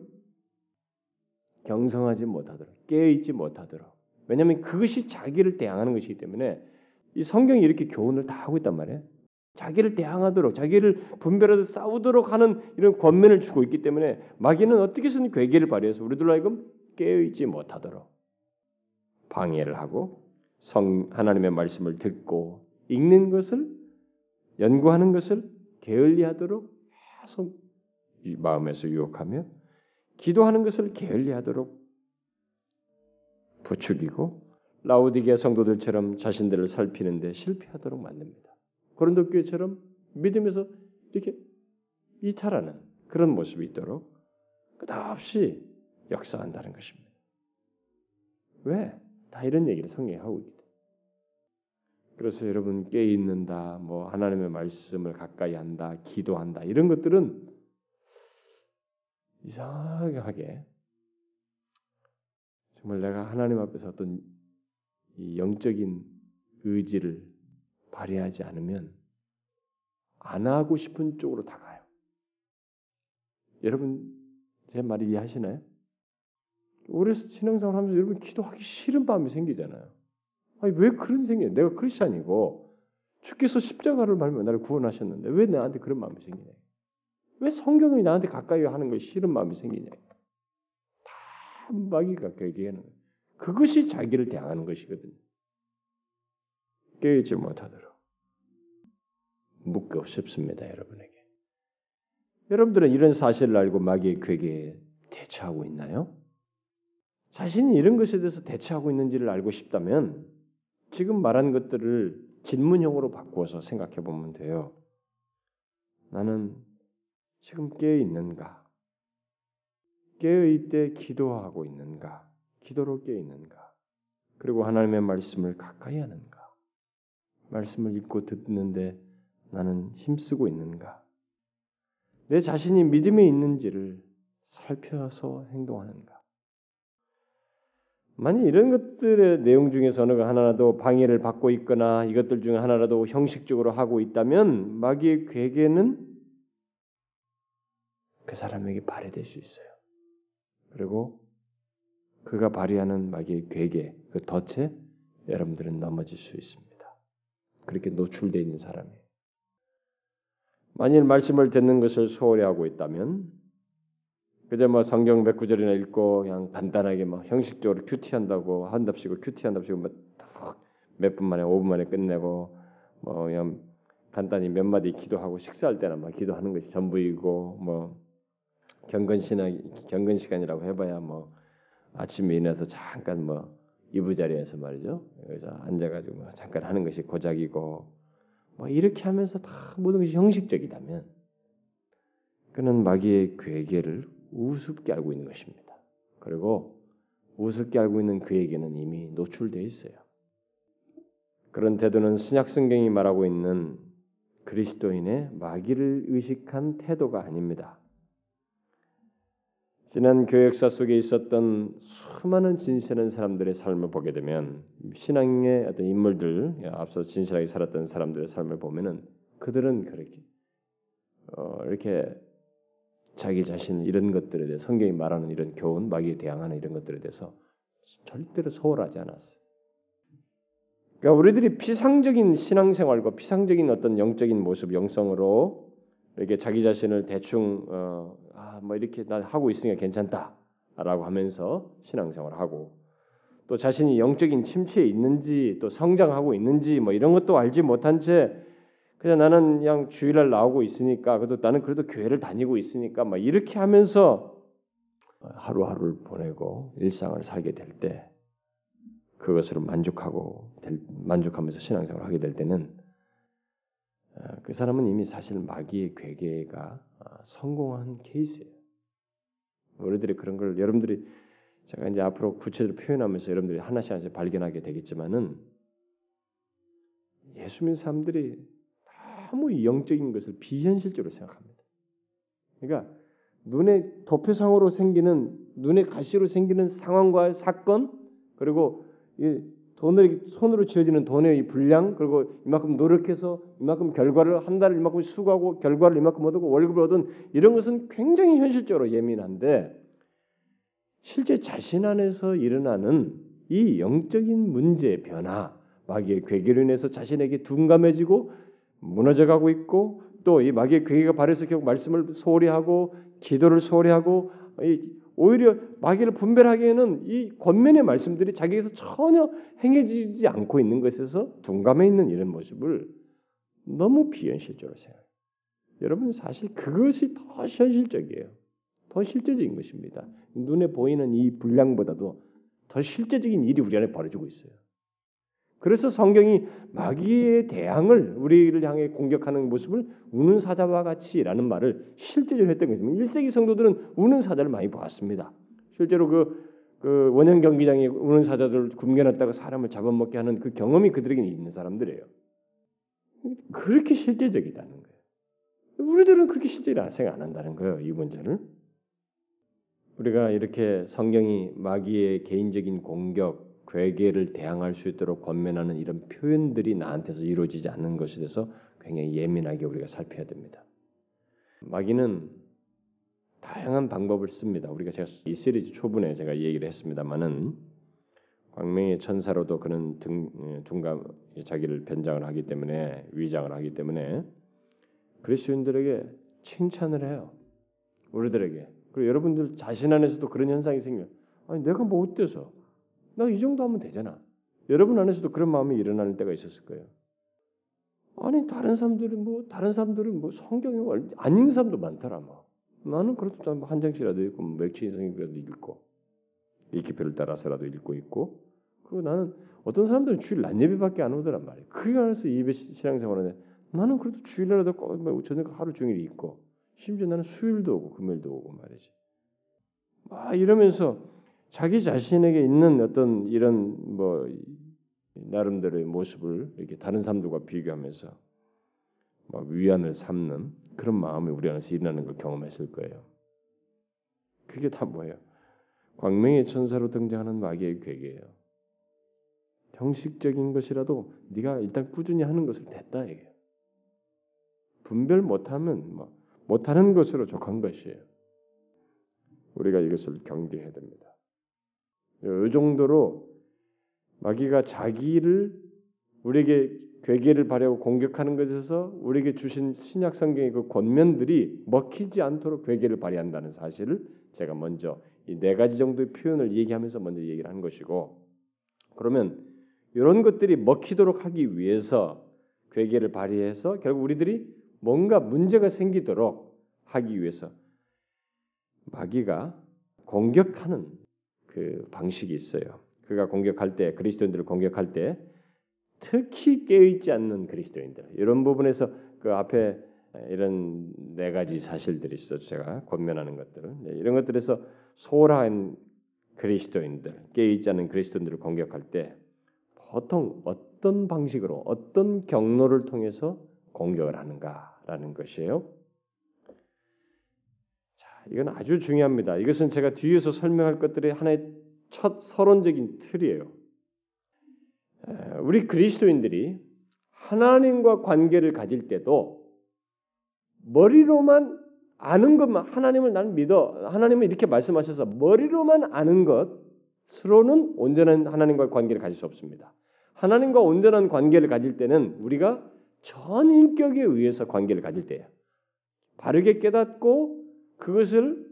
경성하지 못하도록 깨어있지 못하도록 왜냐하면 그것이 자기를 대항하는 것이기 때문에 이 성경이 이렇게 교훈을 다 하고 있단 말이에요. 자기를 대항하도록 자기를 분별하듯 싸우도록 하는 이런 권면을 주고 있기 때문에 마귀는 어떻게 든 괴계를 발휘해서 우리들로 하여금 깨어있지 못하도록 방해를 하고 성 하나님의 말씀을 듣고 읽는 것을 연구하는 것을 게을리하도록 계속 마음에서 유혹하며 기도하는 것을 게을리하도록 부추기고 라우디게 성도들처럼 자신들을 살피는데 실패하도록 만듭니다. 고린도 교회처럼 믿음에서 이렇게 이탈하는 그런 모습이 있도록 끝없이 역사한다는 것입니다. 왜? 다 이런 얘기를 성경에 하고 있기 그래서 여러분 깨 있는다, 뭐 하나님의 말씀을 가까이 한다, 기도한다 이런 것들은 이상하게 정말 내가 하나님 앞에서 어떤 이 영적인 의지를 발휘하지 않으면 안 하고 싶은 쪽으로 다 가요. 여러분 제 말이 이해하시나요? 오래 신앙생활 하면서 여러분 기도하기 싫은 마음이 생기잖아요. 아니 왜 그런 생겨? 내가 크리스천이고 주께서 십자가를 말며 나를 구원하셨는데 왜 나한테 그런 마음이 생기냐? 왜 성경이 나한테 가까이 하는 것이 싫은 마음이 생기냐? 다 마귀가 거예요. 그것이 자기를 대항하는 것이거든요. 깨지 못하도록 묻고 싶습니다, 여러분에게. 여러분들은 이런 사실을 알고 마귀의 괴계에 대처하고 있나요? 자신이 이런 것에 대해서 대처하고 있는지를 알고 싶다면 지금 말한 것들을 질문형으로 바꾸어서 생각해 보면 돼요. 나는 지금 깨어 있는가? 깨어 있때 기도하고 있는가? 기도로 깨어 있는가? 그리고 하나님의 말씀을 가까이 하는가? 말씀을 읽고 듣는데 나는 힘쓰고 있는가? 내 자신이 믿음에 있는지를 살펴서 행동하는가? 만약 이런 것들의 내용 중에서 어느 하나라도 방해를 받고 있거나 이것들 중에 하나라도 형식적으로 하고 있다면 마귀의 괴계는 그 사람에게 발휘될 수 있어요. 그리고 그가 발휘하는 마귀의 괴계, 그 덫에 여러분들은 넘어질 수 있습니다. 그렇게 노출되어 있는 사람이. 만일 말씀을 듣는 것을 소홀히 하고 있다면 그저 뭐 성경 몇 구절이나 읽고 그냥 간단하게 뭐 형식적으로 큐티한다고 한답시고 큐티한답시고 뭐몇 분 만에 5분 만에 끝내고 뭐 그냥 간단히 몇 마디 기도하고 식사할 때나 막 기도하는 것이 전부이고 뭐 경건 시나 경건 시간이라고 해봐야 뭐 아침에 일어나서 잠깐 뭐 이부 자리에서 말이죠. 여기서 앉아가지고 뭐 잠깐 하는 것이 고작이고 뭐 이렇게 하면서 다 모든 것이 형식적이다면 그는 마귀의 괴계를 우습게 알고 있는 것입니다. 그리고 우습게 알고 있는 그에게는 이미 노출되어 있어요. 그런 태도는 신약 성경이 말하고 있는 그리스도인의 마귀를 의식한 태도가 아닙니다. 지난 교역사 속에 있었던 수많은 진실한 사람들의 삶을 보게 되면 신앙의 어떤 인물들 앞서 진실하게 살았던 사람들의 삶을 보면은 그들은 그렇게 어, 이렇게 자기 자신 이런 것들에 대해 성경이 말하는 이런 교훈, 마귀에 대항하는 이런 것들에 대해서 절대로 소홀하지 않았어요. 그러니까 우리들이 피상적인 신앙생활과 피상적인 어떤 영적인 모습, 영성으로 이렇게 자기 자신을 대충 어, 아, 뭐 이렇게 난 하고 있으니까 괜찮다라고 하면서 신앙생활을 하고 또 자신이 영적인 침체에 있는지 또 성장하고 있는지 뭐 이런 것도 알지 못한 채 그냥 나는 그냥 주일날 나오고 있으니까 그래도 나는 그래도 교회를 다니고 있으니까 막 이렇게 하면서 하루하루를 보내고 일상을 살게 될 때 그것으로 만족하고 만족하면서 신앙생활을 하게 될 때는 어, 그 사람은 이미 사실 마귀의 괴계가 어, 성공한 케이스예요. 우리들이 그런 걸 여러분들이 제가 이제 앞으로 구체적으로 표현하면서 여러분들이 하나씩 하나씩 발견하게 되겠지만은 예수 믿는 사람들이 너무 영적인 것을 비현실적으로 생각합니다. 그러니까 눈에 도표상으로 생기는 눈에 가시로 생기는 상황과 사건 그리고 돈을 손으로 지어지는 돈의 분량 그리고 이만큼 노력해서 이만큼 결과를 한 달을 이만큼 수고하고 결과를 이만큼 얻고 월급을 얻은 이런 것은 굉장히 현실적으로 예민한데 실제 자신 안에서 일어나는 이 영적인 문제의 변화 마귀의 괴계로 인해서 자신에게 둔감해지고 무너져가고 있고 또 이 마귀의 괴계가 발해서 결국 말씀을 소홀히 하고 기도를 소홀히 하고 오히려 마귀를 분별하기에는 이 권면의 말씀들이 자기에서 전혀 행해지지 않고 있는 것에서 둔감해 있는 이런 모습을 너무 비현실적으로 생각해요. 여러분 사실 그것이 더 현실적이에요. 더 실제적인 것입니다. 눈에 보이는 이 분량보다도 더 실제적인 일이 우리 안에 벌어지고 있어요. 그래서 성경이 마귀의 대항을 우리를 향해 공격하는 모습을 우는 사자와 같이라는 말을 실제적으로 했던 것입니다. 1세기 성도들은 우는 사자를 많이 보았습니다. 실제로 그, 그 원형 경기장에 우는 사자들을 굶겨놨다가 사람을 잡아먹게 하는 그 경험이 그들에게 있는 사람들이에요. 그렇게 실제적이다는 거예요. 우리들은 그렇게 실제로 생각 안 한다는 거예요. 이 문제를. 우리가 이렇게 성경이 마귀의 개인적인 공격, 괴계를 대항할 수 있도록 권면하는 이런 표현들이 나한테서 이루어지지 않는 것에 대해서 굉장히 예민하게 우리가 살펴야 됩니다. 마귀는 다양한 방법을 씁니다. 우리가 제가 이 시리즈 초반에 제가 얘기를 했습니다만은 광명의 천사로도 그는 등 예, 둔감 자기를 변장을 하기 때문에 위장을 하기 때문에 그리스도인들에게 칭찬을 해요. 우리들에게 그리고 여러분들 자신 안에서도 그런 현상이 생겨. 아니 내가 뭐 어때서? 나 이 정도 하면 되잖아. 여러분 안에서도 그런 마음이 일어나는 때가 있었을 거예요. 아니 다른 사람들은 뭐 다른 사람들은 뭐 성경에 안 읽는 사람도 많더라 뭐. 나는 그래도 뭐한 장씩이라도 읽고 뭐 맥주인 성경이라도 읽고 읽기표를 따라서라도 읽고 있고 그리고 나는 어떤 사람들은 주일 낮 예배밖에 안 오더란 말이에요. 그 안에서 예배 신앙생활하는데 나는 그래도 주일날도 뭐 저녁 하루 종일 있고 심지어 나는 수요일도 오고 금요일도 오고 말이지. 막 이러면서 자기 자신에게 있는 어떤 이런 뭐 나름대로의 모습을 이렇게 다른 사람들과 비교하면서 막 위안을 삼는 그런 마음이 우리 안에서 일어나는 걸 경험했을 거예요. 그게 다 뭐예요? 광명의 천사로 등장하는 마귀의 괴계예요. 형식적인 것이라도 네가 일단 꾸준히 하는 것을 됐다 이게. 분별 못하면 뭐 못하는 것으로 족한 것이에요. 우리가 이것을 경계해야 됩니다. 이 정도로 마귀가 자기를 우리에게 괴계를 발휘하고 공격하는 것에서 우리에게 주신 신약 성경의 그 권면들이 먹히지 않도록 괴계를 발휘한다는 사실을 제가 먼저 이 네 가지 정도의 표현을 얘기하면서 먼저 얘기를 한 것이고 그러면 이런 것들이 먹히도록 하기 위해서 괴계를 발휘해서 결국 우리들이 뭔가 문제가 생기도록 하기 위해서 마귀가 공격하는 그 방식이 있어요. 그가 공격할 때 그리스도인들을 공격할 때 특히 깨어있지 않는 그리스도인들 이런 부분에서 그 앞에 이런 네 가지 사실들이 있어 제가 권면하는 것들은 네, 이런 것들에서 소홀한 그리스도인들 깨어있지 않는 그리스도인들을 공격할 때 보통 어떤 방식으로 어떤 경로를 통해서 공격을 하는가라는 것이에요. 자, 이건 아주 중요합니다. 이것은 제가 뒤에서 설명할 것들의 하나의 첫 서론적인 틀이에요. 우리 그리스도인들이 하나님과 관계를 가질 때도 머리로만 아는 것만 하나님을 나는 믿어 하나님은 이렇게 말씀하셔서 머리로만 아는 것으로는 온전한 하나님과 관계를 가질 수 없습니다. 하나님과 온전한 관계를 가질 때는 우리가 전 인격에 의해서 관계를 가질 때예요. 바르게 깨닫고 그것을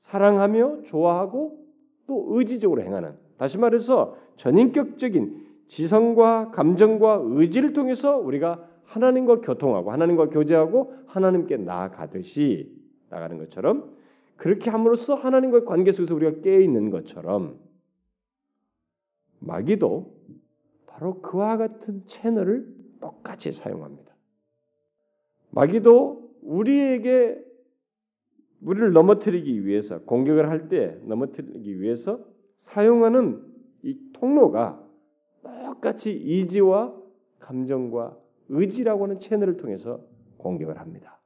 사랑하며 좋아하고 또 의지적으로 행하는 다시 말해서 전인격적인 지성과 감정과 의지를 통해서 우리가 하나님과 교통하고 하나님과 교제하고 하나님께 나아가듯이 나가는 것처럼 그렇게 함으로써 하나님과의 관계 속에서 우리가 깨어 있는 것처럼 마귀도 바로 그와 같은 채널을 똑같이 사용합니다. 마귀도 우리에게 우리를 넘어뜨리기 위해서 공격을 할 때 넘어뜨리기 위해서 사용하는 이 통로가 똑같이 이지와 감정과 의지라고 하는 채널을 통해서 공격을 합니다.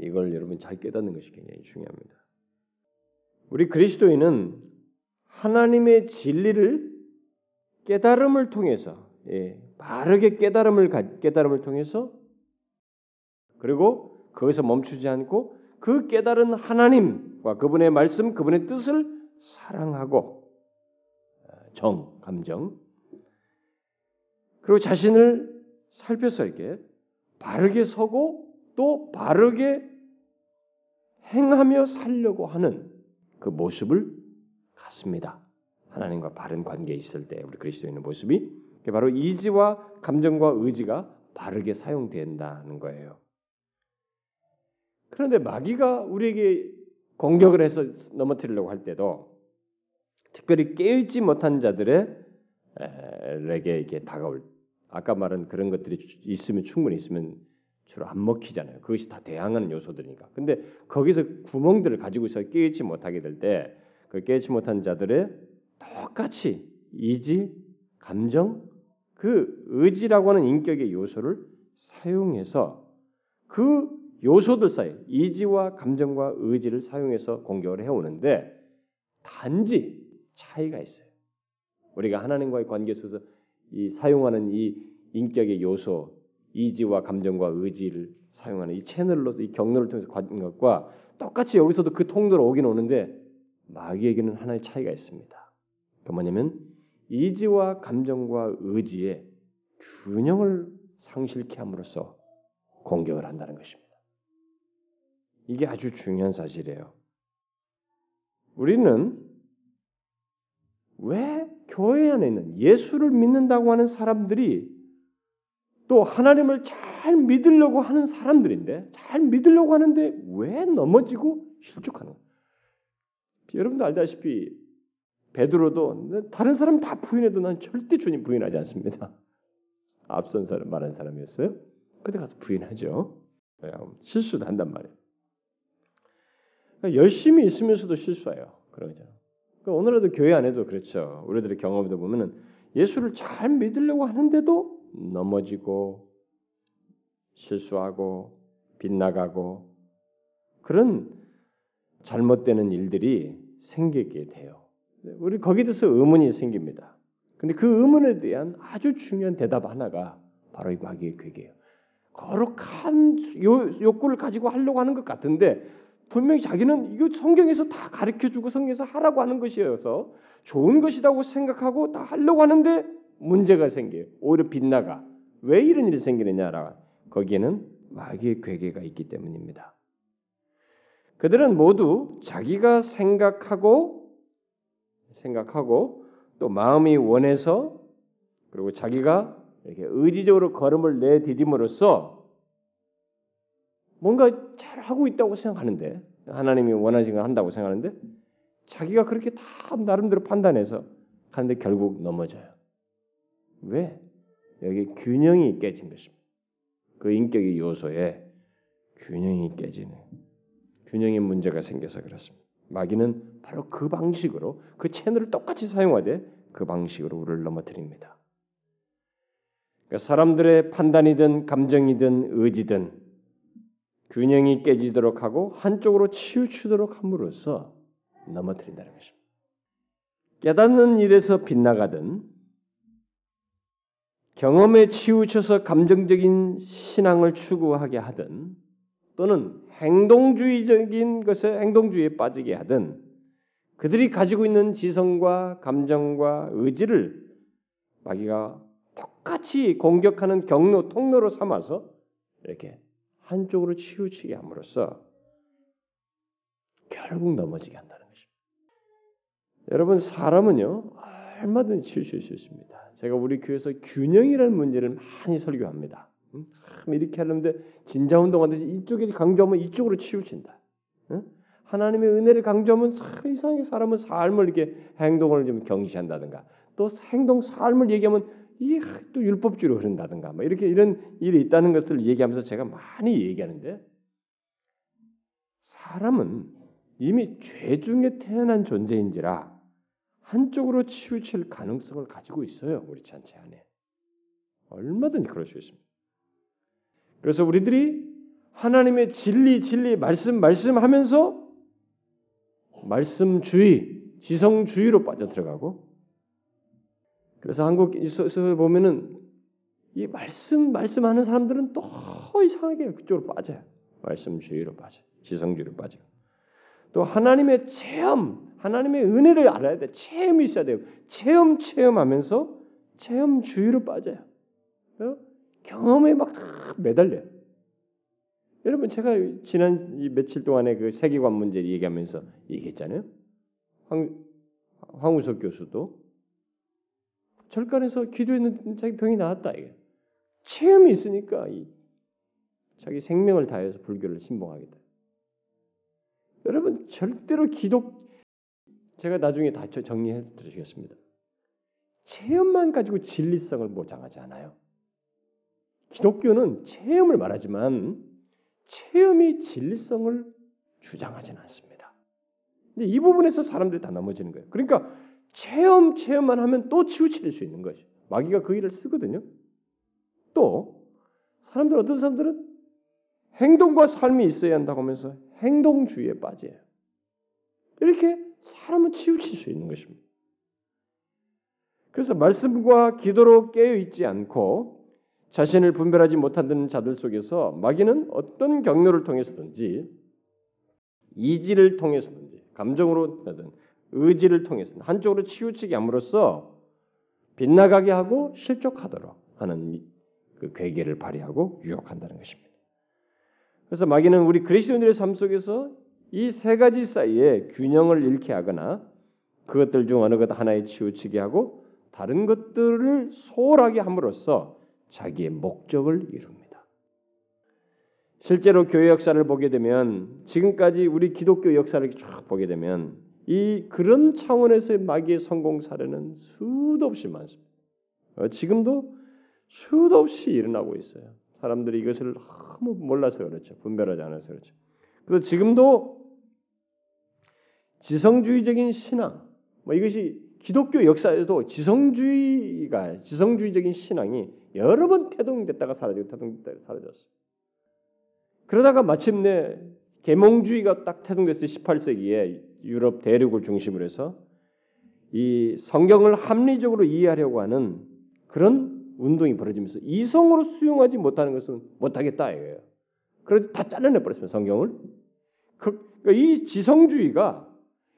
이걸 여러분 잘 깨닫는 것이 굉장히 중요합니다. 우리 그리스도인은 하나님의 진리를 깨달음을 통해서 예, 바르게 깨달음을 깨달음을 통해서 그리고 거기서 멈추지 않고 그 깨달은 하나님과 그분의 말씀, 그분의 뜻을 사랑하고 어, 정, 감정 그리고 자신을 살펴서 이렇게 바르게 서고 또 바르게 행하며 살려고 하는 그 모습을 갖습니다. 하나님과 바른 관계에 있을 때 우리 그리스도인의 모습이 바로 이지와 감정과 의지가 바르게 사용된다는 거예요. 그런데 마귀가 우리에게 공격을 해서 넘어뜨리려고 할 때도 특별히 깨어있지 못한 자들에게 이게 다가올 아까 말한 그런 것들이 있으면 충분히 있으면 주로 안 먹히잖아요. 그것이 다 대항하는 요소들이니까. 근데 거기서 구멍들을 가지고 있어 깨닫지 못하게 될 때 그 깨닫지 못한 자들의 똑같이 이지, 감정, 그 의지라고 하는 인격의 요소를 사용해서 그 요소들 사이 이지와 감정과 의지를 사용해서 공격을 해오는데 단지 차이가 있어요. 우리가 하나님과의 관계 속에서 이 사용하는 이 인격의 요소 이지와 감정과 의지를 사용하는 이 채널로서 이 경로를 통해서 가진 것과 똑같이 여기서도 그 통로로 오긴 오는데 마귀에게는 하나의 차이가 있습니다. 그 뭐냐면 이지와 감정과 의지의 균형을 상실케 함으로써 공격을 한다는 것입니다. 이게 아주 중요한 사실이에요. 우리는 왜 교회 안에 있는 예수를 믿는다고 하는 사람들이 또 하나님을 잘 믿으려고 하는 사람들인데 잘 믿으려고 하는데 왜 넘어지고 실족하는? 여러분도 알다시피 베드로도 다른 사람 다 부인해도 난 절대 주님 부인하지 않습니다. 앞선 사람 말한 사람이었어요. 그때 가서 부인하죠. 실수도 한단 말이에요. 그러니까 열심히 있으면서도 실수해요. 그런 거죠. 그러니까 오늘에도 교회 안에도 그렇죠. 우리들의 경험도 보면은 예수를 잘 믿으려고 하는데도 넘어지고 실수하고 빗나가고 그런 잘못되는 일들이 생기게 돼요. 우리 거기에 대해서 의문이 생깁니다. 근데 그 의문에 대한 아주 중요한 대답 하나가 바로 이 마귀의 괴계예요. 거룩한 욕구를 가지고 하려고 하는 것 같은데 분명히 자기는 이거 성경에서 다 가르쳐 주고 성경에서 하라고 하는 것이어서 좋은 것이라고 생각하고 다 하려고 하는데 문제가 생겨요. 오히려 빗나가. 왜 이런 일이 생기느냐라 거기에는 마귀의 괴계가 있기 때문입니다. 그들은 모두 자기가 생각하고 생각하고 또 마음이 원해서 그리고 자기가 이렇게 의지적으로 걸음을 내디딤으로써 뭔가 잘 하고 있다고 생각하는데 하나님이 원하신 걸 한다고 생각하는데 자기가 그렇게 다 나름대로 판단해서 하는데 결국 넘어져요. 왜? 여기 균형이 깨진 것입니다. 그 인격의 요소에 균형이 깨지는 균형의 문제가 생겨서 그렇습니다. 마귀는 바로 그 방식으로 그 채널을 똑같이 사용하되 그 방식으로 우리를 넘어뜨립니다. 그러니까 사람들의 판단이든 감정이든 의지든 균형이 깨지도록 하고 한쪽으로 치우치도록 함으로써 넘어뜨린다는 것입니다. 깨닫는 일에서 빗나가든 경험에 치우쳐서 감정적인 신앙을 추구하게 하든 또는 행동주의적인 것에 행동주의에 빠지게 하든 그들이 가지고 있는 지성과 감정과 의지를 마귀가 똑같이 공격하는 경로 통로로 삼아서 이렇게 한쪽으로 치우치게 함으로써 결국 넘어지게 한다는 것입니다. 여러분 사람은요 얼마든지 치우칠 수 있습니다. 제가 우리 교회에서 균형이라는 문제를 많이 설교합니다. 참 이렇게 하는데 진자 운동하듯이 이쪽에 강조하면 이쪽으로 치우친다. 하나님의 은혜를 강조하면 이상하게 사람은 삶을 이렇게 행동을 좀 경시한다든가 또 행동 삶을 얘기하면 이또 율법주의로 흐른다든가 뭐 이렇게 이런 일이 있다는 것을 얘기하면서 제가 많이 얘기하는데 사람은 이미 죄 중에 태어난 존재인지라 한쪽으로 치우칠 가능성을 가지고 있어요 우리 전체 안에 얼마든지 그럴 수 있습니다. 그래서 우리들이 하나님의 진리 진리 말씀 말씀하면서 말씀주의 지성주의로 빠져 들어가고 그래서 한국에서 보면은 이 말씀 말씀하는 사람들은 또 이상하게 그쪽으로 빠져요. 말씀주의로 빠져, 지성주의로 빠져. 또 하나님의 체험, 하나님의 은혜를 알아야 돼. 체험이 있어야 돼요. 체험 체험하면서 체험주의로 빠져요. 어? 경험에 막 매달려요. 여러분 제가 지난 이 며칠 동안에 그 세계관 문제를 얘기하면서 얘기했잖아요. 황, 황우석 교수도 절간에서 기도했는데 자기 병이 나았다 이게 체험이 있으니까 이, 자기 생명을 다해서 불교를 신봉하겠다. 여러분 절대로 기독 제가 나중에 다 정리해 드리겠습니다. 체험만 가지고 진리성을 보장하지 않아요. 기독교는 체험을 말하지만 체험이 진리성을 주장하지는 않습니다. 근데 이 부분에서 사람들이 다 넘어지는 거예요. 그러니까 체험 체험만 하면 또 치우칠 수 있는 것이 마귀가 그 일을 쓰거든요. 또 사람들 어떤 사람들은 행동과 삶이 있어야 한다고 하면서 행동주의에 빠져요. 이렇게 사람은 치우칠 수 있는 것입니다. 그래서 말씀과 기도로 깨어 있지 않고 자신을 분별하지 못하는 자들 속에서 마귀는 어떤 경로를 통해서든지 이지를 통해서든지 감정으로든 의지를 통해서 한쪽으로 치우치게 함으로써 빗나가게 하고 실족하도록 하는 그 괴계를 발휘하고 유혹한다는 것입니다. 그래서 마귀는 우리 그리스도인들의 삶 속에서 이 세 가지 사이에 균형을 잃게 하거나 그것들 중 어느 것 하나에 치우치게 하고 다른 것들을 소홀하게 함으로써 자기의 목적을 이룹니다. 실제로 교회 역사를 보게 되면 지금까지 우리 기독교 역사를 쭉 보게 되면 이 그런 차원에서의 마귀의 성공 사례는 수도 없이 많습니다. 어, 지금도 수도 없이 일어나고 있어요. 사람들이 이것을 너무 몰라서 그렇죠. 분별하지 않아서 그렇죠. 그래서 지금도 지성주의적인 신앙, 뭐 이것이 기독교 역사에도 지성주의가 지성주의적인 신앙이 여러 번 태동됐다가 사라지고 태동됐다가 사라졌어요. 그러다가 마침내 계몽주의가 딱 태동됐어요. 18세기에 유럽 대륙을 중심으로 해서 이 성경을 합리적으로 이해하려고 하는 그런 운동이 벌어지면서 이성으로 수용하지 못하는 것은 못하겠다 이거예요. 그래도 다 잘라내 버렸습니다. 성경을. 그, 그러니까 이 지성주의가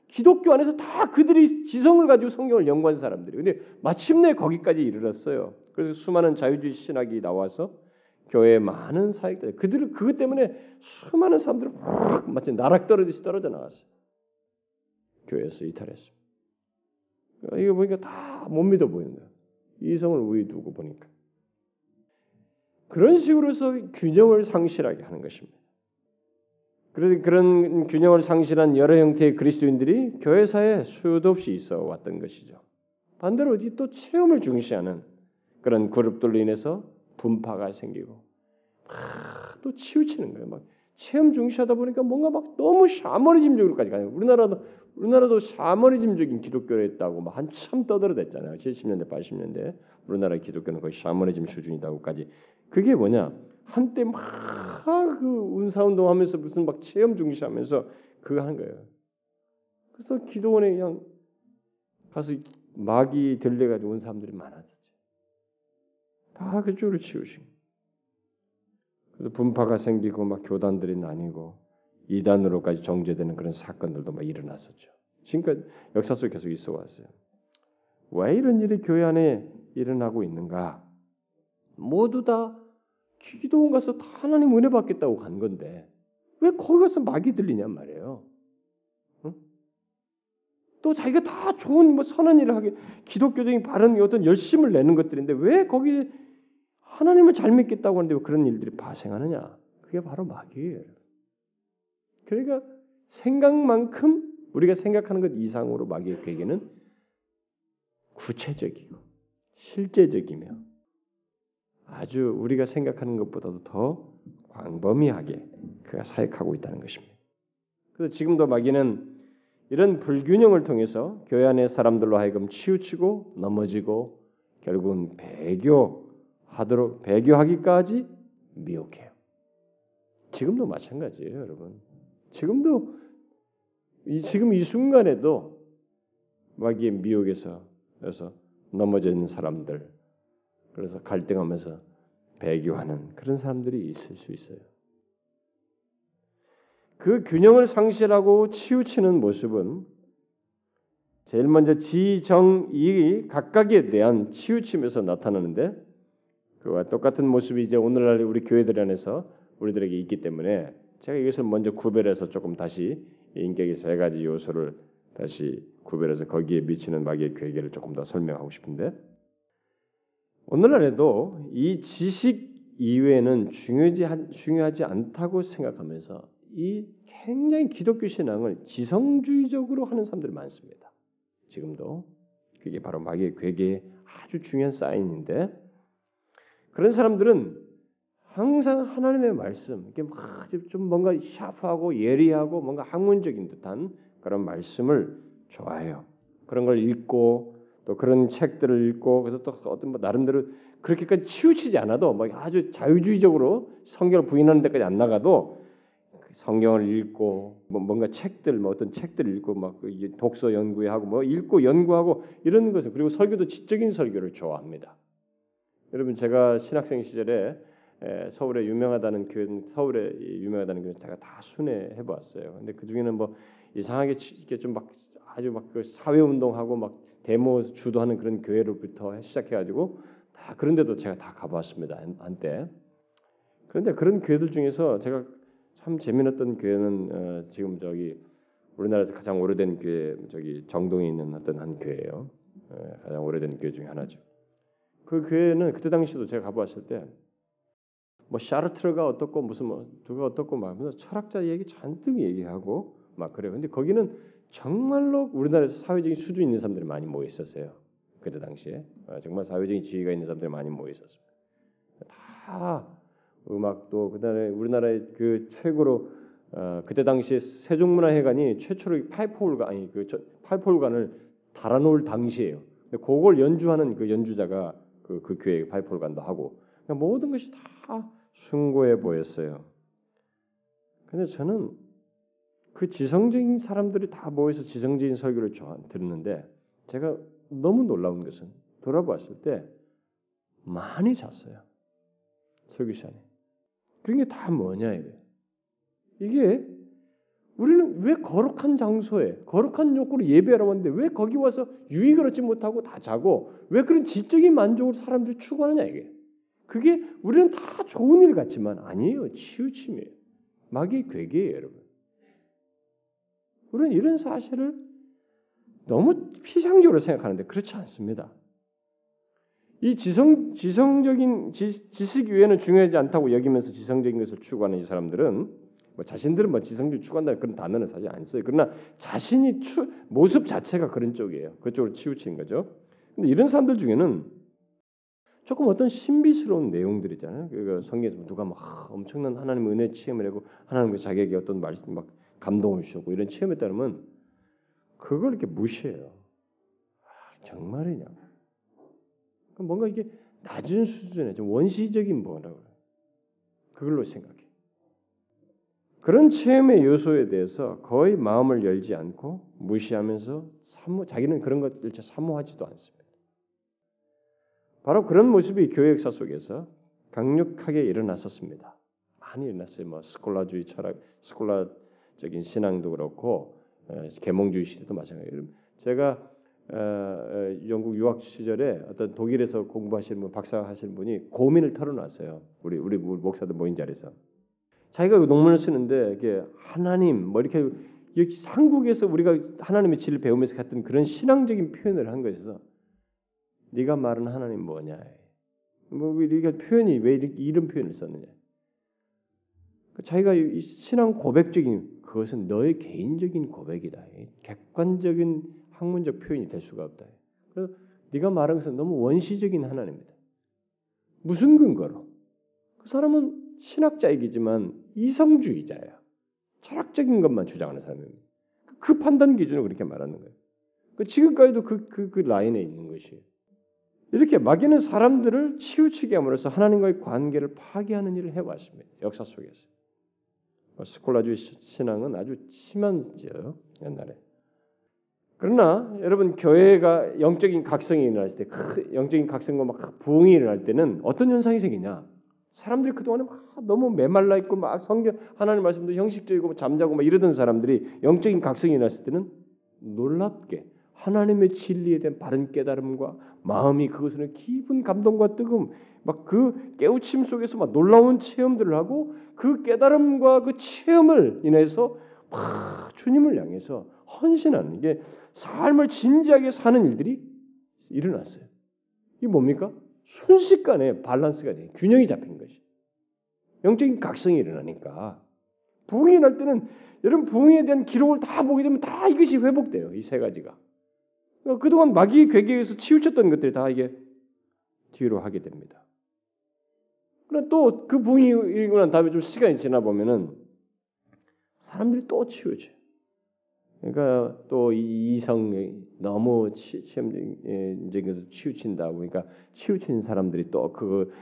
기독교 안에서 다 그들이 지성을 가지고 성경을 연구한 사람들이. 근데 마침내 거기까지 이르렀어요. 그래서 수많은 자유주의 신학이 나와서 교회 많은 사역들 그들은 그것 때문에 수많은 사람들이 마치 나락 떨어지듯이 떨어져 나갔어요. 교회에서 이탈했습니다. 이거 보니까 다 못 믿어 거예요. 이성을 우위 두고 보니까 그런 식으로서 균형을 상실하게 하는 것입니다. 그런 그런 균형을 상실한 여러 형태의 그리스도인들이 교회사에 수도 없이 있어 왔던 것이죠. 반대로 또 체험을 중시하는 그런 그룹들로 인해서 분파가 생기고 또 치우치는 거예요. 막 체험 중시하다 보니까 뭔가 막 너무 샤머니즘적으로까지 가요. 우리나라도 우리나라도 샤머니즘적인 기독교를 했다고 막 한참 떠들어댔잖아요. 70년대, 80년대 우리나라 기독교는 거의 샤머니즘 수준이다고까지. 그게 뭐냐? 한때 막 그 운사운동 하면서 무슨 막 체험 중시하면서 그거 하는 거예요. 그래서 기도원에 그냥 가서 마귀 들려가지고 온 사람들이 많아졌지. 다 그쪽으로 치우신. 그래서 분파가 생기고 막 교단들이 나뉘고 이단으로까지 정제되는 그런 사건들도 막 일어났었죠. 지금까지 역사 속에 계속 있어 왔어요. 왜 이런 일이 교회 안에 일어나고 있는가? 모두 다 기도원 가서 다 하나님 은혜 받겠다고 간 건데 왜 거기 가서 막이 들리냔 말이에요. 응? 또 자기가 다 좋은 뭐 선한 일을 하게 기독교적인 바른 어떤 열심을 내는 것들인데 왜 거기 하나님을 잘 믿겠다고 하는데 왜 그런 일들이 발생하느냐? 그게 바로 마귀예요. 그러니까 생각만큼 우리가 생각하는 것 이상으로 마귀의 괴계는 구체적이고 실제적이며 아주 우리가 생각하는 것보다도 더 광범위하게 그가 사역하고 있다는 것입니다. 그래서 지금도 마귀는 이런 불균형을 통해서 교회 안의 사람들로 하여금 치우치고 넘어지고 결국은 배교 하도록 배교하기까지 미혹해요. 지금도 마찬가지예요, 여러분. 지금도 이 지금 이 순간에도 마귀의 미혹에서 그래서 있는 사람들 그래서 갈등하면서 배교하는 그런 사람들이 있을 수 있어요. 그 균형을 상실하고 치우치는 모습은 제일 먼저 지정이 각각에 대한 치우침에서 나타나는데 그와 똑같은 모습이 이제 오늘날 우리 교회들 안에서 우리들에게 있기 때문에 제가 이것을 먼저 구별해서 조금 다시 인격의 세 가지 요소를 다시 구별해서 거기에 미치는 마귀의 괴계를 조금 더 설명하고 싶은데 오늘날에도 이 지식 이외에는 중요하지, 중요하지 않다고 생각하면서 이 굉장히 기독교 신앙을 지성주의적으로 하는 사람들이 많습니다. 지금도 그게 바로 마귀의 괴계의 아주 중요한 사인인데 그런 사람들은 항상 하나님의 말씀, 이게 막좀 뭔가 샤프하고 예리하고 뭔가 학문적인 듯한 그런 말씀을 좋아해요. 그런 걸 읽고 또 그런 책들을 읽고 그래서 또 어떤 뭐 나름대로 그렇게까지 치우치지 않아도 막 아주 자유주의적으로 성경을 부인하는 데까지 안 나가도 성경을 읽고 뭐 뭔가 책들 뭐 어떤 책들을 읽고 막그 독서 연구하고 뭐 읽고 연구하고 이런 것을 그리고 설교도 지적인 설교를 좋아합니다. 여러분 제가 신학생 시절에 에, 서울에 유명하다는 교회 서울에 유명하다는 교회 제가 다 순회해 봤어요. 근데 그 중에는 뭐 이상하게 이렇게 좀 막 아주 막 그 사회 운동하고 막 데모 주도하는 그런 교회로부터 시작해가지고 다 그런데도 제가 다 가봤습니다 한때. 그런데 그런 교회들 중에서 제가 참 재미났던 교회는 어, 지금 저기 우리나라에서 가장 오래된 교회 저기 정동에 있는 어떤 한 교회예요. 어, 가장 오래된 교회 중에 하나죠. 그 교회는 그때 당시도 제가 가보았을 때 뭐 샤르트르가 어떻고 무슨 뭐 누가 어떻고 막 하면서 철학자 얘기 잔뜩 얘기하고 막 그래요. 근데 거기는 정말로 우리나라에서 사회적인 수준 있는 사람들이 많이 모여 있었어요. 그때 당시에 어, 정말 사회적인 지위가 있는 사람들이 많이 모여 있었습니다. 다 음악도 그다음에 우리나라의 그 최고로 어, 그때 당시에 세종문화회관이 최초로 파이프 올간 아니 그 파이프 올간을 달아놓을 당시에요. 근데 그걸 연주하는 그 연주자가 그, 그 교회 파이프 올간도 하고 그러니까 모든 것이 다 숭고해 보였어요. 근데 저는 그 지성적인 사람들이 다 모여서 지성적인 설교를 듣는데 제가 너무 놀라운 것은 돌아봤을 때 많이 잤어요. 설교 시간에. 그런 게 다 뭐냐 이게. 이게 우리는 왜 거룩한 장소에 거룩한 욕구로 예배하러 왔는데 왜 거기 와서 유익을 얻지 못하고 다 자고 왜 그런 지적인 만족을 사람들이 추구하느냐 이게. 그게 우리는 다 좋은 일 같지만 아니에요. 치우침이에요. 마귀의 괴계예요, 여러분. 우리는 이런 사실을 너무 피상적으로 생각하는데 그렇지 않습니다. 이 지성 지성적인 지, 지식 위에는 중요하지 않다고 여기면서 지성적인 것을 추구하는 이 사람들은 뭐 자신들은 뭐 지성적 추구한다는 그런 단어는 사실 안 써요. 그러나 자신이 추, 모습 자체가 그런 쪽이에요. 그쪽으로 치우친 거죠. 근데 이런 사람들 중에는 조금 어떤 신비스러운 내용들이잖아요. 그러니까 성경에서 누가 막 엄청난 하나님의 은혜 체험을 하고 하나님의 자기에게 어떤 말씀 막 감동을 주셨고 이런 체험에 따르면 그걸 이렇게 무시해요. 아, 정말이냐? 뭔가 이게 낮은 수준의 좀 원시적인 뭐라고 그걸로 생각해. 그런 체험의 요소에 대해서 거의 마음을 열지 않고 무시하면서 사모, 자기는 그런 것을 사모하지도 않습니다. 바로 그런 모습이 교회 역사 속에서 강력하게 일어났었습니다. 많이 일어났어요. 뭐 스콜라주의 철학, 스콜라적인 신앙도 그렇고 계몽주의 시대도 마찬가지예요. 제가 어, 어, 영국 유학 시절에 어떤 독일에서 공부하시는 분, 박사 하시는 분이 고민을 털어놨어요. 우리 우리 목사들 모인 자리에서 자기가 그 논문을 쓰는데 이게 하나님 뭐 이렇게 여기 한국에서 우리가 하나님의 진리를 배우면서 갔던 그런 신앙적인 표현을 한 것에서 네가 말은 하나님 뭐냐? 뭐 우리가 표현이 왜 이런 표현을 썼느냐? 그 자기가 신앙 고백적인 그것은 너의 개인적인 고백이다. 객관적인 학문적 표현이 될 수가 없다. 그래서 네가 말한 것은 너무 원시적인 하나님이다. 무슨 근거로? 그 사람은 신학자이기지만 이성주의자야. 철학적인 것만 주장하는 사람입니다. 그 판단 기준으로 그렇게 말하는 거예요. 그 지금까지도 그, 그, 그 라인에 있는 것이에요. 이렇게 마귀는 사람들을 치우치게 함으로써 하나님과의 관계를 파괴하는 일을 해왔습니다. 역사 속에서. 뭐 스콜라주의 신앙은 아주 심한지요 옛날에. 그러나 여러분 교회가 영적인 각성이 일어날 때, 영적인 각성과 막 부흥이 일어날 때는 어떤 현상이 생기냐? 사람들이 그동안에 막 너무 메말라 있고 막 성경 하나님 말씀도 형식적이고 잠자고 막 이러던 사람들이 영적인 각성이 일어났을 때는 놀랍게 하나님의 진리에 대한 바른 깨달음과 마음이 그것을 깊은 감동과 뜨거움 막그 깨우침 속에서 막 놀라운 체험들을 하고 그 깨달음과 그 체험을 인해서 막 주님을 향해서 헌신하는 이게 삶을 진지하게 사는 일들이 일어났어요. 이게 뭡니까? 순식간에 밸런스가 돼, 균형이 잡힌 것이. 영적인 각성이 일어나니까 부흥이 날 때는 여러분 부흥에 대한 기록을 다 보게 되면 다 이것이 회복돼요. 이 세 가지가. 그러니까 그동안 마귀의 괴계에서 치우쳤던 것들이 다 이게 뒤로 하게 됩니다. 그러나 또 그 부흥이 일어난 고 다음에 좀 시간이 지나 보면은 사람들이 또 치우쳐요. 그러니까 또 이성에 너무 체험적인 치우친다 보니까 치우친 사람들이 또그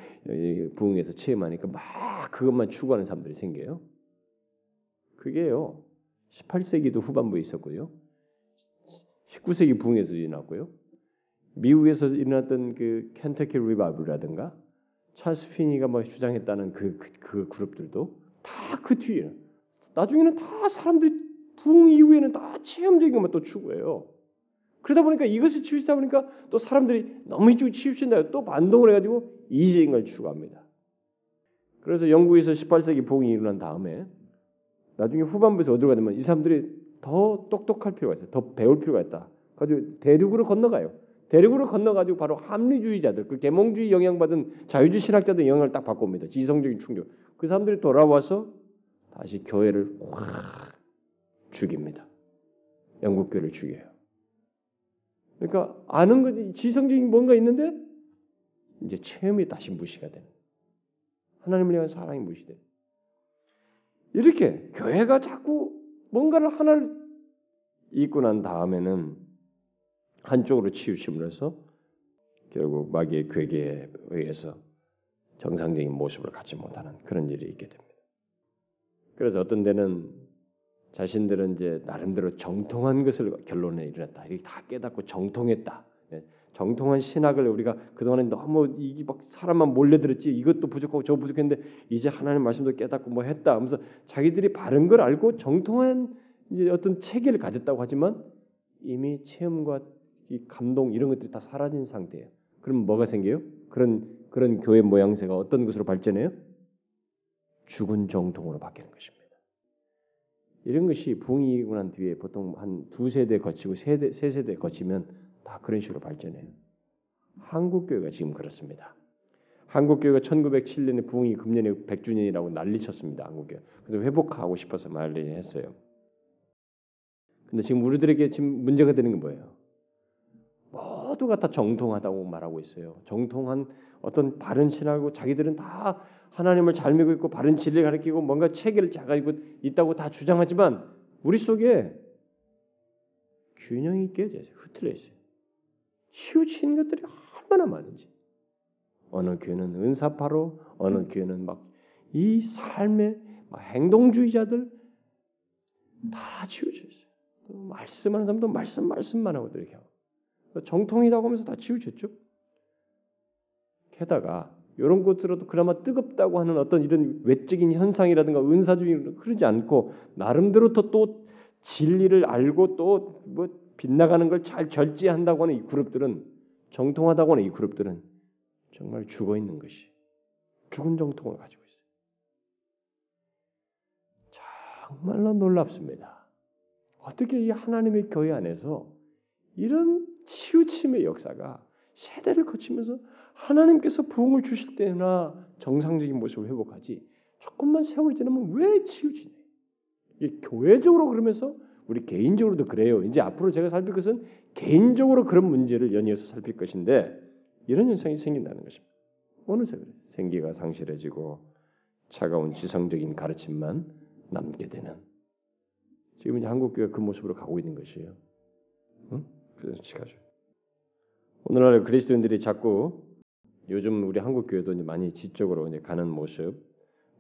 부흥에서 체험하니까 막 그것만 추구하는 사람들이 생겨요. 그게요. 18세기도 후반부에 있었고요. 19세기 부흥에서 일어났고요. 미국에서 일어났던 그 켄터키 revival이라든가 찰스 피니가 뭐 주장했다는 그, 그, 그 그룹들도 다 그 뒤에 나중에는 다 사람들이 부흥 이후에는 다 체험적인 것만 또 추구해요. 그러다 보니까 이것을 치우치다 보니까 또 사람들이 너무 치우친다 또 반동을 해가지고 이지적인 걸 추구합니다. 그래서 영국에서 18세기 부흥이 일어난 다음에 나중에 후반부에서 어디로 가냐면 이 사람들이 더 똑똑할 필요가 있어요. 더 배울 필요가 있다. 가지고 대륙으로 건너가요. 대륙으로 건너가지고 바로 합리주의자들, 그 계몽주의 영향받은 자유주의 신학자들 영향을 딱 받고 옵니다. 지성적인 충격. 그 사람들이 돌아와서 다시 교회를 확 죽입니다. 영국 교회를 죽여요. 그러니까 아는 거지 지성적인 뭔가 있는데 이제 체험이 다시 무시가 되는. 하나님을 향한 사랑이 무시돼. 이렇게 교회가 자꾸 뭔가를 하나를 잊고 난 다음에는 한쪽으로 치우침을 해서 결국 마귀의 괴계에 의해서 정상적인 모습을 갖지 못하는 그런 일이 있게 됩니다. 그래서 어떤 데는 자신들은 이제 나름대로 정통한 것을 결론에 이르렀다. 이렇게 다 깨닫고 정통했다. 예, 정통한 신학을 우리가 그동안에 너무 이게 막 사람만 몰려들었지 이것도 부족하고 저 부족했는데 이제 하나님 말씀도 깨닫고 뭐 했다 하면서 자기들이 바른 걸 알고 정통한 이제 어떤 체계를 가졌다고 하지만 이미 체험과 이 감동 이런 것들이 다 사라진 상태예요. 그럼 뭐가 생겨요? 그런 그런 교회 모양새가 어떤 것으로 발전해요? 죽은 정통으로 바뀌는 것입니다. 이런 것이 붕이고 난 뒤에 보통 한 두 세대 거치고 세대 세 세대 거치면 다 그런 식으로 발전해요. 한국 교회가 지금 그렇습니다. 한국 교회가 1907년에 부흥이 금년에 100주년이라고 난리쳤습니다. 한국 교회. 그래서 회복하고 싶어서 말했어요. 근데 지금 우리들에게 지금 문제가 되는 게 뭐예요? 모두가 다 정통하다고 말하고 있어요. 정통한 어떤 바른 신하고 자기들은 다 하나님을 잘 믿고 있고 바른 진리를 가르치고 뭔가 체계를 잘 가지고 있다고 다 주장하지만 우리 속에 균형이 깨져 서 흐트러 있어요. 치우친 것들이 얼마나 많은지. 어느 교회는 은사파로, 어느 교회는 막 이 삶의 행동주의자들 다 치우쳐 있어요. 말씀하는 사람도 말씀 말씀만 하고 이렇게 하고. 정통이라고 하면서 다 치우쳤죠. 게다가 이런 것들도 그나마 뜨겁다고 하는 어떤 이런 외적인 현상이라든가 은사주의 그러지 않고 나름대로 또, 또 진리를 알고 또 뭐 빗나가는 걸 잘 절제한다고 하는 이 그룹들은 정통하다고 하는 이 그룹들은 정말 죽어 있는 것이 죽은 정통을 가지고 있어요. 정말로 놀랍습니다. 어떻게 이 하나님의 교회 안에서 이런 치우침의 역사가 세대를 거치면서 하나님께서 부흥을 주실 때나 정상적인 모습을 회복하지 조금만 세월 지나면 왜 치우치냐? 이 교회적으로 그러면서 우리 개인적으로도 그래요. 이제 앞으로 제가 살필 것은 개인적으로 그런 문제를 연이어서 살필 것인데 이런 현상이 생긴다는 것입니다. 어느새 생기가 상실해지고 차가운 지성적인 가르침만 남게 되는 지금 이제 한국 교회가 그 모습으로 가고 있는 것이에요. 응? 그래서 지가죠. 오늘날 그리스도인들이 자꾸 요즘 우리 한국 교회도 이제 많이 지적으로 이제 가는 모습,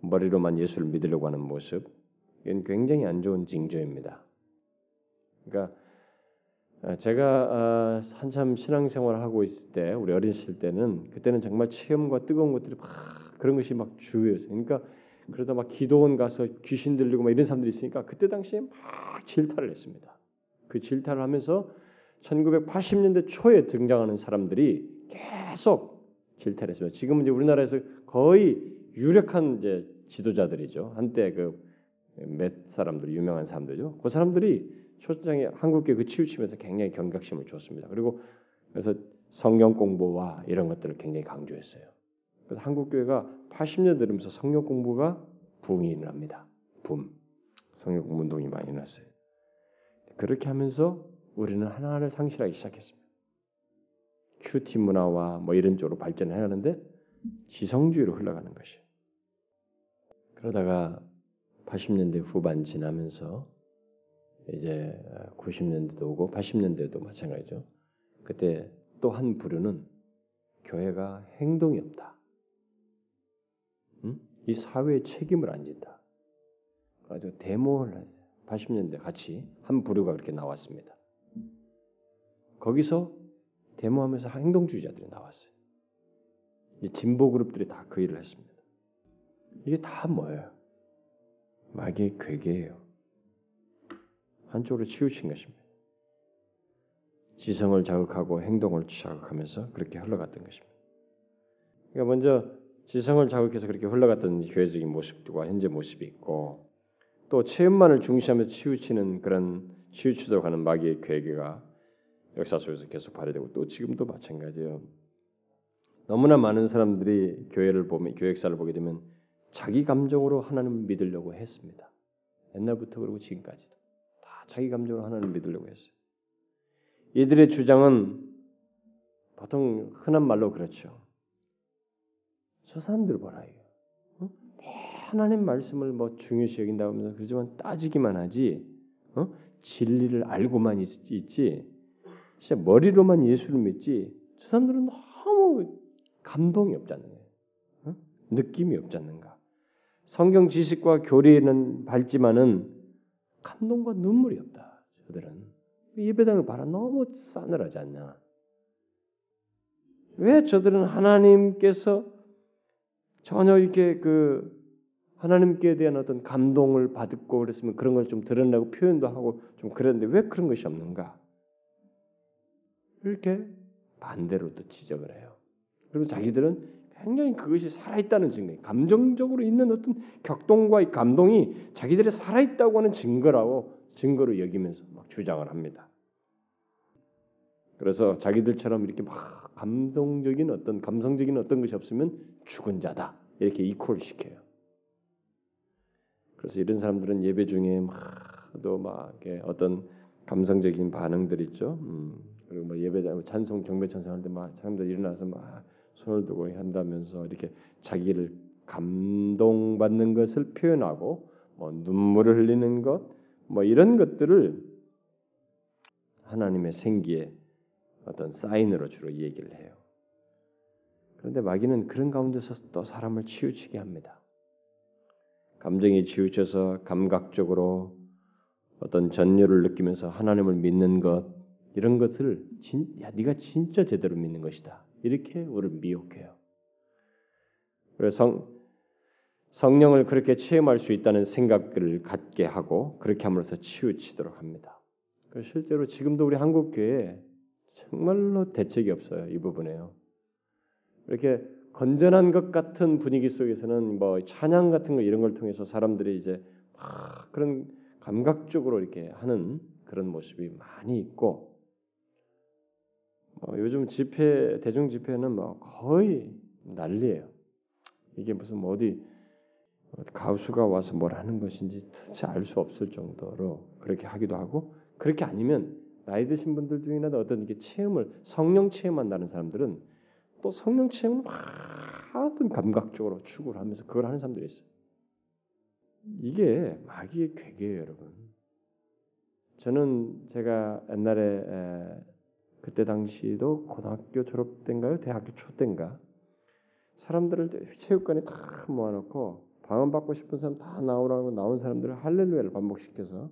머리로만 예수를 믿으려고 하는 모습, 이건 굉장히 안 좋은 징조입니다. 그러니까 아, 제가 아, 한참 신앙생활을 하고 있을 때, 우리 어렸을 때는 그때는 정말 체험과 뜨거운 것들이 막 그런 것이 막 주요했어요. 그러니까 그러다 막 기도원 가서 귀신 들리고 막 이런 사람들이 있으니까 그때 당시에 막 질타를 했습니다. 그 질타를 하면서 1980년대 초에 등장하는 사람들이 계속 질타를 했습니다. 지금은 이제 우리나라에서 거의 유력한 이제 지도자들이죠. 한때 그몇 사람들 유명한 사람들이죠. 그 사람들이 초장에 한국계 그 치우치면서 굉장히 경각심을 줬습니다. 그리고 그래서 성경 공부와 이런 것들을 굉장히 강조했어요. 그래서 한국 교회가 80년 들으면서 성경 공부가 붐이 일어납니다. 붐. 성경 공부 운동이 많이 일어났어요. 그렇게 하면서 우리는 하나하나 상실하기 시작했습니다. 큐티 문화와 뭐 이런 쪽으로 발전해 가는데 지성주의로 흘러가는 것이. 그러다가 80년대 후반 지나면서 이제 90년대도 오고 80년대도 마찬가지죠. 그때 또 한 부류는 교회가 행동이 없다. 음? 이 사회의 책임을 안 진다. 가지고 데모를 80년대 같이 한 부류가 그렇게 나왔습니다. 거기서 데모하면서 행동주의자들이 나왔어요. 진보 그룹들이 다 그 일을 했습니다. 이게 다 뭐예요? 마귀의 괴계예요. 한쪽으로 치우친 것입니다. 지성을 자극하고 행동을 자극하면서 그렇게 흘러갔던 것입니다. 그러니까 먼저 지성을 자극해서 그렇게 흘러갔던 교회적인 모습과 현재 모습이 있고 또 체험만을 중시하며 치우치는 그런 치우치도록 하는 마귀의 괴계가 역사 속에서 계속 발휘되고 또 지금도 마찬가지예요. 너무나 많은 사람들이 교회를 보면 교회 역사를 보게 되면 자기 감정으로 하나님을 믿으려고 했습니다. 옛날부터 그리고 지금까지도 다 자기 감정으로 하나님을 믿으려고 했어요. 이들의 주장은 보통 흔한 말로 그렇죠. 저 사람들 봐라 이거. 어? 하나님 말씀을 뭐 중요시 여긴다고 하면서 그러지만 따지기만 하지. 어? 진리를 알고만 있, 지 진짜 머리로만 예수를 믿지. 저 사람들은 너무 감동이 없지 않느냐. 어? 느낌이 없지 않는가. 성경 지식과 교리는 밝지만은 감동과 눈물이 없다. 저들은 예배당을 봐라 너무 싸늘하지 않냐. 왜 저들은 하나님께서 전혀 이렇게 그 하나님께 대한 어떤 감동을 받고 그랬으면 그런 걸 좀 드러내고 표현도 하고 좀 그랬는데 왜 그런 것이 없는가? 이렇게 반대로 또 지적을 해요. 그리고 자기들은 굉장히 그것이 살아있다는 증거, 감정적으로 있는 어떤 격동과 감동이 자기들이 살아있다고 하는 증거라고 증거로 여기면서 막 주장을 합니다. 그래서 자기들처럼 이렇게 막 감성적인 어떤 감성적인 어떤 것이 없으면 죽은 자다 이렇게 이퀄 시켜요. 그래서 이런 사람들은 예배 중에 막또막 어떤 감성적인 반응들 있죠. 음, 그리고 뭐 예배 찬송 경배 찬송할 때막 사람들 일어나서 막 손을 들고 한다면서 이렇게 자기를 감동받는 것을 표현하고 뭐 눈물을 흘리는 것, 뭐 이런 것들을 하나님의 생기의 어떤 사인으로 주로 얘기를 해요. 그런데 마귀는 그런 가운데서 또 사람을 치우치게 합니다. 감정이 치우쳐서 감각적으로 어떤 전율을 느끼면서 하나님을 믿는 것 이런 것을 진, 야 네가 진짜 제대로 믿는 것이다. 이렇게 우리를 미혹해요. 그래서 성, 성령을 그렇게 체험할 수 있다는 생각을 갖게 하고 그렇게 함으로써 치우치도록 합니다. 실제로 지금도 우리 한국 교회에 정말로 대책이 없어요 이 부분에요. 이렇게 건전한 것 같은 분위기 속에서는 뭐 찬양 같은 거 이런 걸 통해서 사람들이 이제 막 그런 감각적으로 이렇게 하는 그런 모습이 많이 있고 어, 요즘 집회 대중 집회는 뭐 거의 난리예요. 이게 무슨 뭐 어디 가수가 와서 뭘 하는 것인지 도대체 알 수 없을 정도로 그렇게 하기도 하고 그렇게 아니면 나이 드신 분들 중이나 어떤 이게 체험을 성령 체험한다는 사람들은 또 성령 체험을 하든 감각적으로 추구를 하면서 그걸 하는 사람들이 있어요. 이게 마귀의 괴계예요, 여러분. 저는 제가 옛날에 그때 당시도 고등학교 졸업 때인가요? 대학교 초 때인가? 사람들을 체육관에 다 모아놓고 방언 받고 싶은 사람 다 나오라고 나온 사람들을 할렐루야를 반복시켜서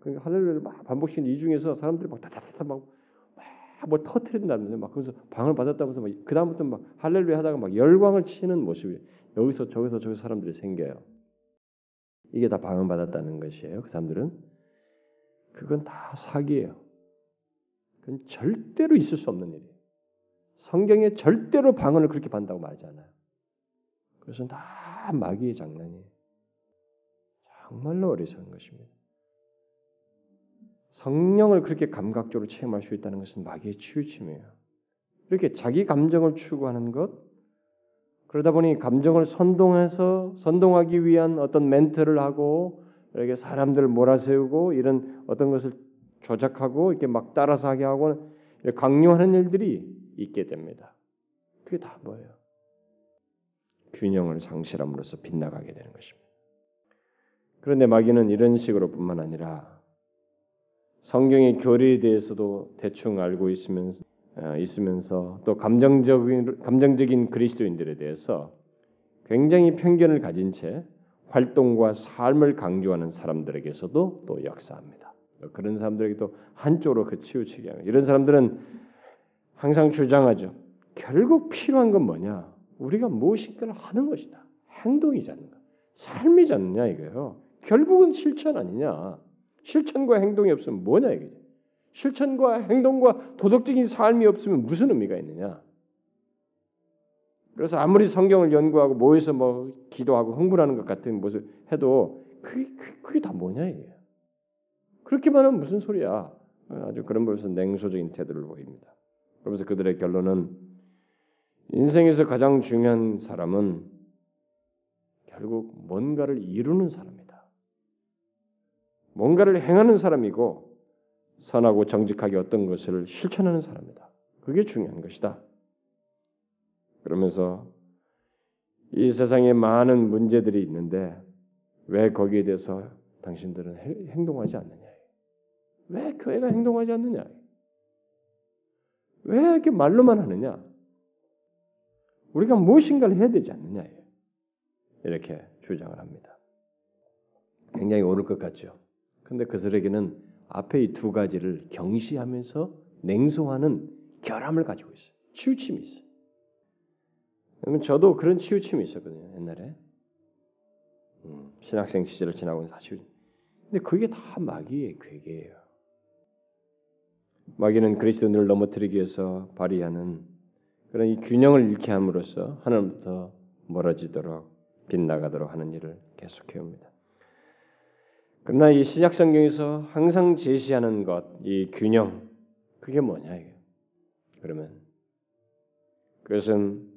그러니까 할렐루야를 막 반복시킨 이 중에서 사람들이 막 다다다다 막뭐 터트린다면서 막 그래서 방을 받았다면서 막 그 다음부터 막 할렐루야 하다가 막 열광을 치는 모습이 여기서 저기서 저기 사람들이 생겨요. 이게 다 방언 받았다는 것이에요. 그 사람들은 그건 다 사기예요. 그건 절대로 있을 수 없는 일이에요. 성경에 절대로 방언을 그렇게 받는다고 말하지 않아요. 그것은 다 마귀의 장난이에요. 정말로 어리석은 것입니다. 성령을 그렇게 감각적으로 체험할 수 있다는 것은 마귀의 치우침이에요. 이렇게 자기 감정을 추구하는 것, 그러다 보니 감정을 선동해서 선동하기 위한 어떤 멘트를 하고 이렇게 사람들을 몰아세우고 이런 어떤 것을 조작하고 이렇게 막 따라서 하게 하고 강요하는 일들이 있게 됩니다. 그게 다 뭐예요? 균형을 상실함으로써 빗나가게 되는 것입니다. 그런데 마귀는 이런 식으로뿐만 아니라 성경의 교리에 대해서도 대충 알고 있으면서 어, 있으면서 또 감정적인 감정적인 그리스도인들에 대해서 굉장히 편견을 가진 채 활동과 삶을 강조하는 사람들에게서도 또 역사합니다. 그런 사람들에게도 한쪽으로 그 치우치게 하는 이런 사람들은 항상 주장하죠. 결국 필요한 건 뭐냐? 우리가 무엇인가를 하는 것이다. 행동이지 않는가. 삶이지 않느냐 이거예요. 결국은 실천 아니냐. 실천과 행동이 없으면 뭐냐 이게. 실천과 행동과 도덕적인 삶이 없으면 무슨 의미가 있느냐. 그래서 아무리 성경을 연구하고 모여서 뭐 기도하고 흥분하는 것 같은 모습 해도 그게, 그게 다 뭐냐 이게. 그렇게만 하면 무슨 소리야. 아주 그런 면에서 냉소적인 태도를 보입니다. 그러면서 그들의 결론은 인생에서 가장 중요한 사람은 결국 뭔가를 이루는 사람이다. 뭔가를 행하는 사람이고 선하고 정직하게 어떤 것을 실천하는 사람이다. 그게 중요한 것이다. 그러면서 이 세상에 많은 문제들이 있는데 왜 거기에 대해서 당신들은 행동하지 않느냐? 왜 교회가 행동하지 않느냐? 왜 이렇게 말로만 하느냐? 우리가 무엇인가를 해야 되지 않느냐? 이렇게 주장을 합니다. 굉장히 옳을 것 같죠. 근데 그들에게는 앞에 이 두 가지를 경시하면서 냉소하는 결함을 가지고 있어요. 치우침이 있어요. 저도 그런 치우침이 있었거든요. 옛날에 음, 신학생 시절을 지나고 다 치우. 근데 그게 다 마귀의 괴계예요. 마귀는 그리스도인을 넘어뜨리기 위해서 발휘하는 그런 이 균형을 잃게 함으로써 하나님부터 멀어지도록 빗나가도록 하는 일을 계속해 옵니다. 그러나 이 신약 성경에서 항상 제시하는 것, 이 균형, 그게 뭐냐 이게? 그러면 그것은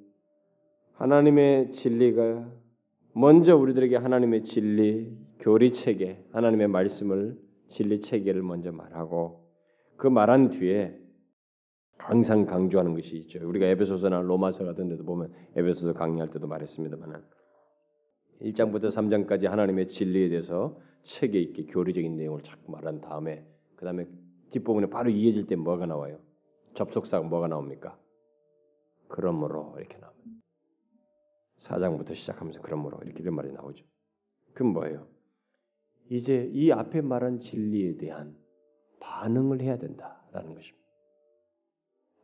하나님의 진리가 먼저 우리들에게 하나님의 진리, 교리 체계, 하나님의 말씀을 진리 체계를 먼저 말하고 그 말한 뒤에 항상 강조하는 것이 있죠. 우리가 에베소서나 로마서 같은 데도 보면 에베소서 강의할 때도 말했습니다만 1장부터 3장까지 하나님의 진리에 대해서 체계 있게 교리적인 내용을 자꾸 말한 다음에 그 다음에 뒷부분에 바로 이어질 때 뭐가 나와요? 접속사가 뭐가 나옵니까? 그러므로 이렇게 나옵니다. 4장부터 시작하면서 그러므로 이렇게 이런 말이 나오죠. 그럼 뭐예요? 이제 이 앞에 말한 진리에 대한 반응을 해야 된다라는 것입니다.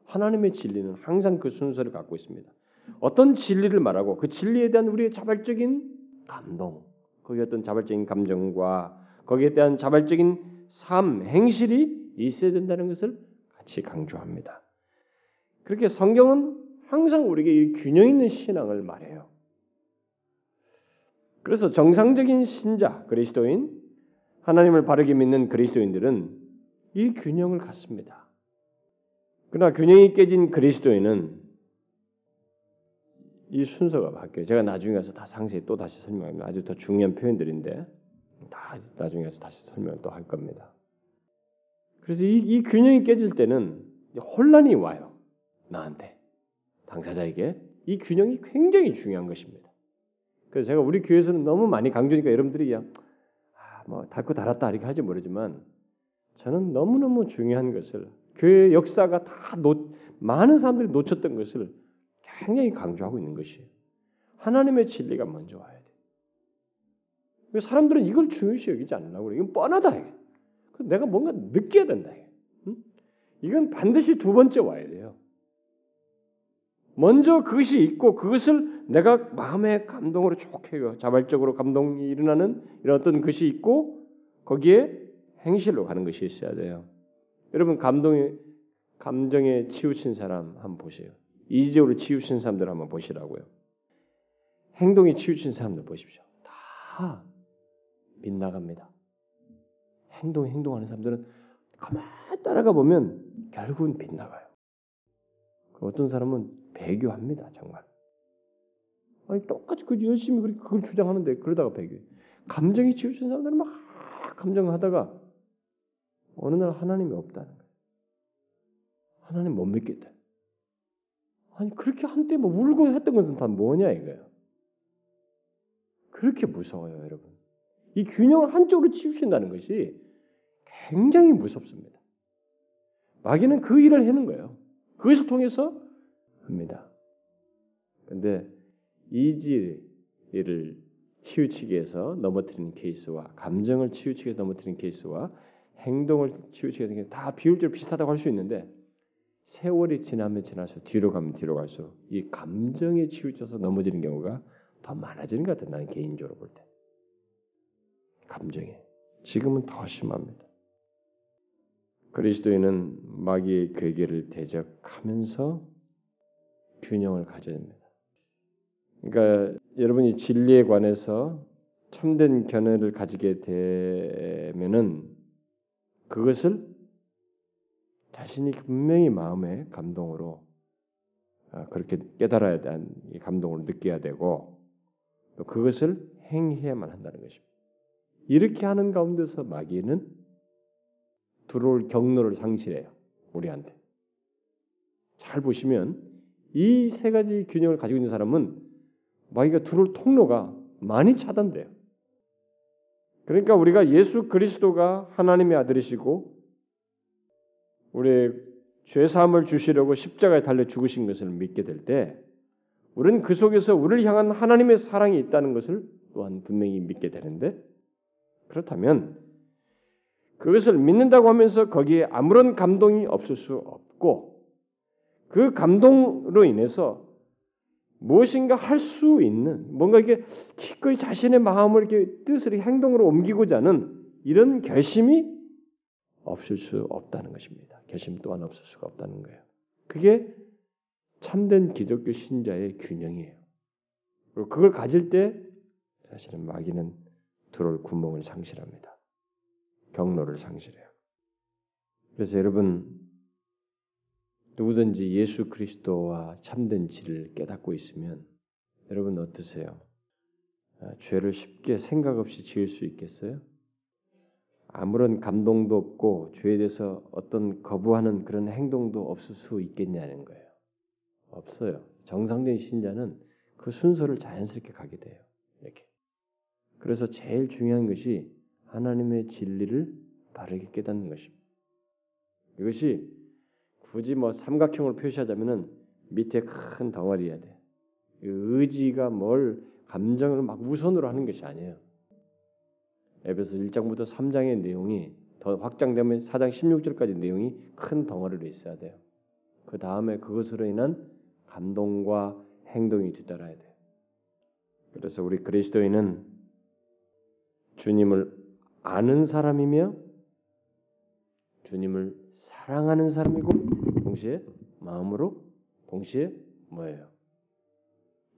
하나님의 진리는 항상 그 순서를 갖고 있습니다. 어떤 진리를 말하고 그 진리에 대한 우리의 자발적인 감동, 거기에 어떤 자발적인 감정과 거기에 대한 자발적인 삶, 행실이 있어야 된다는 것을 같이 강조합니다. 그렇게 성경은 항상 우리에게 이 균형 있는 신앙을 말해요. 그래서 정상적인 신자, 그리스도인, 하나님을 바르게 믿는 그리스도인들은 이 균형을 갖습니다. 그러나 균형이 깨진 그리스도인은 이 순서가 바뀌어요. 제가 나중에 가서 다 상세히 또 다시 설명합니다. 아주 더 중요한 표현들인데 다 나중에 가서 다시 설명을 또 할 겁니다. 그래서 이, 이 균형이 깨질 때는 혼란이 와요. 나한테 당사자에게 이 균형이 굉장히 중요한 것입니다. 그래서 제가 우리 교회에서는 너무 많이 강조니까 여러분들이 그냥 아, 뭐 닳고 달았다 이렇게 하지 모르지만 저는 너무너무 중요한 것을 교회 역사가 다 놓, 많은 사람들이 놓쳤던 것을 굉장히 강조하고 있는 것이에요. 하나님의 진리가 먼저 와야 돼. 사람들은 이걸 중요시 여기지 않으려고 그래. 이건 뻔하다. 이게. 내가 뭔가 느껴야 된다. 이게. 이건 반드시 두 번째 와야 돼요. 먼저 그것이 있고 그것을 내가 마음의 감동으로 좋게 자발적으로 감동이 일어나는 이런 어떤 것이 있고 거기에 행실로 가는 것이 있어야 돼요. 여러분 감동에 감정에 치우친 사람 한번 보세요. 이지적으로 치우친 사람들 한번 보시라고요. 행동에 치우친 사람들 보십시오. 다 빗나갑니다. 행동 행동하는 사람들은 가만 따라가 보면 결국은 빗나가요. 어떤 사람은 배교합니다. 정말. 아니 똑같이 그 열심히 그걸 주장하는데 그러다가 배교. 감정이 치우친 사람들은 막 감정하다가 어느 날 하나님이 없다는 거예요. 하나님 못 믿겠다. 아니 그렇게 한때 뭐 울고 했던 것은 다 뭐냐 이거예요. 그렇게 무서워요, 여러분. 이 균형을 한쪽으로 치우신다는 것이 굉장히 무섭습니다. 마귀는 그 일을 하는 거예요. 그것을 통해서 합니다. 근데 이지를 치우치기 위해서 넘어뜨리는 케이스와 감정을 치우치기 위해서 넘어뜨리는 케이스와 행동을 치우치게 되는 다 비율적으로 비슷하다고 할 수 있는데 세월이 지나면 지날수록 뒤로 가면 뒤로 갈수록 이 감정에 치우쳐서 넘어지는 경우가 더 많아지는 것 같아요. 나는 개인적으로 볼 때. 감정에. 지금은 더 심합니다. 그리스도인은 마귀의 괴계를 대적하면서 균형을 가져야 됩니다. 그러니까 여러분이 진리에 관해서 참된 견해를 가지게 되면은 그것을 자신이 분명히 마음의 감동으로 아, 그렇게 깨달아야 되는 감동을 느껴야 되고 또 그것을 행해야만 한다는 것입니다. 이렇게 하는 가운데서 마귀는 들어올 경로를 상실해요. 우리한테. 잘 보시면 이 세 가지 균형을 가지고 있는 사람은 마귀가 들어올 통로가 많이 차단돼요. 그러니까 우리가 예수 그리스도가 하나님의 아들이시고 우리 죄 사함을 주시려고 십자가에 달려 죽으신 것을 믿게 될 때 우리는 그 속에서 우리를 향한 하나님의 사랑이 있다는 것을 또한 분명히 믿게 되는데 그렇다면 그것을 믿는다고 하면서 거기에 아무런 감동이 없을 수 없고 그 감동으로 인해서 무엇인가 할 수 있는 뭔가 이게 기꺼이 자신의 마음을 이렇게 뜻을 행동으로 옮기고자 하는 이런 결심이 없을 수 없다는 것입니다. 결심 또한 없을 수가 없다는 거예요. 그게 참된 기독교 신자의 균형이에요. 그리고 그걸 가질 때 사실은 마귀는 들어올 구멍을 상실합니다. 경로를 상실해요. 그래서 여러분 누구든지 예수 그리스도와 참된 진리를 깨닫고 있으면 여러분 어떠세요? 아, 죄를 쉽게 생각 없이 지을 수 있겠어요? 아무런 감동도 없고 죄에 대해서 어떤 거부하는 그런 행동도 없을 수 있겠냐는 거예요. 없어요. 정상적인 신자는 그 순서를 자연스럽게 가게 돼요. 이렇게. 그래서 제일 중요한 것이 하나님의 진리를 바르게 깨닫는 것입니다. 이것이 굳이 뭐 삼각형으로 표시하자면은 밑에 큰 덩어리야 돼. 의지가 뭘 감정을 막 우선으로 하는 것이 아니에요. 에베소 1장부터 3장의 내용이 더 확장되면 4장 16절까지 내용이 큰 덩어리로 있어야 돼요. 그 다음에 그것으로 인한 감동과 행동이 뒤따라야 돼요. 그래서 우리 그리스도인은 주님을 아는 사람이며 주님을 사랑하는 사람이고 동시에 마음으로 동시에 뭐예요?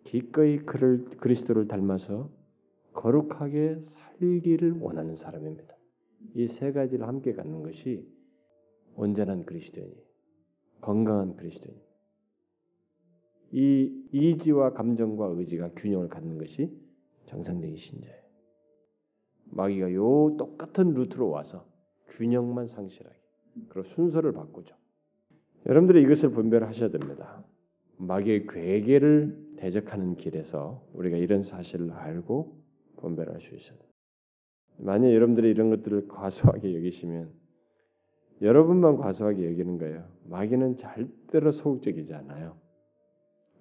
기꺼이 그를 그리스도를 닮아서 거룩하게 살기를 원하는 사람입니다. 이 세 가지를 함께 갖는 것이 온전한 그리스도인이 건강한 그리스도인. 이 이지와 감정과 의지가 균형을 갖는 것이 정상적인 신자예요. 마귀가 요 똑같은 루트로 와서 균형만 상실하게 그리고 순서를 바꾸죠. 여러분들이 이것을 분별하셔야 됩니다. 마귀의 괴계를 대적하는 길에서 우리가 이런 사실을 알고 분별할 수 있어야 돼요. 만약 여러분들이 이런 것들을 과소하게 여기시면 여러분만 과소하게 여기는 거예요. 마귀는 절대로 소극적이지 않아요.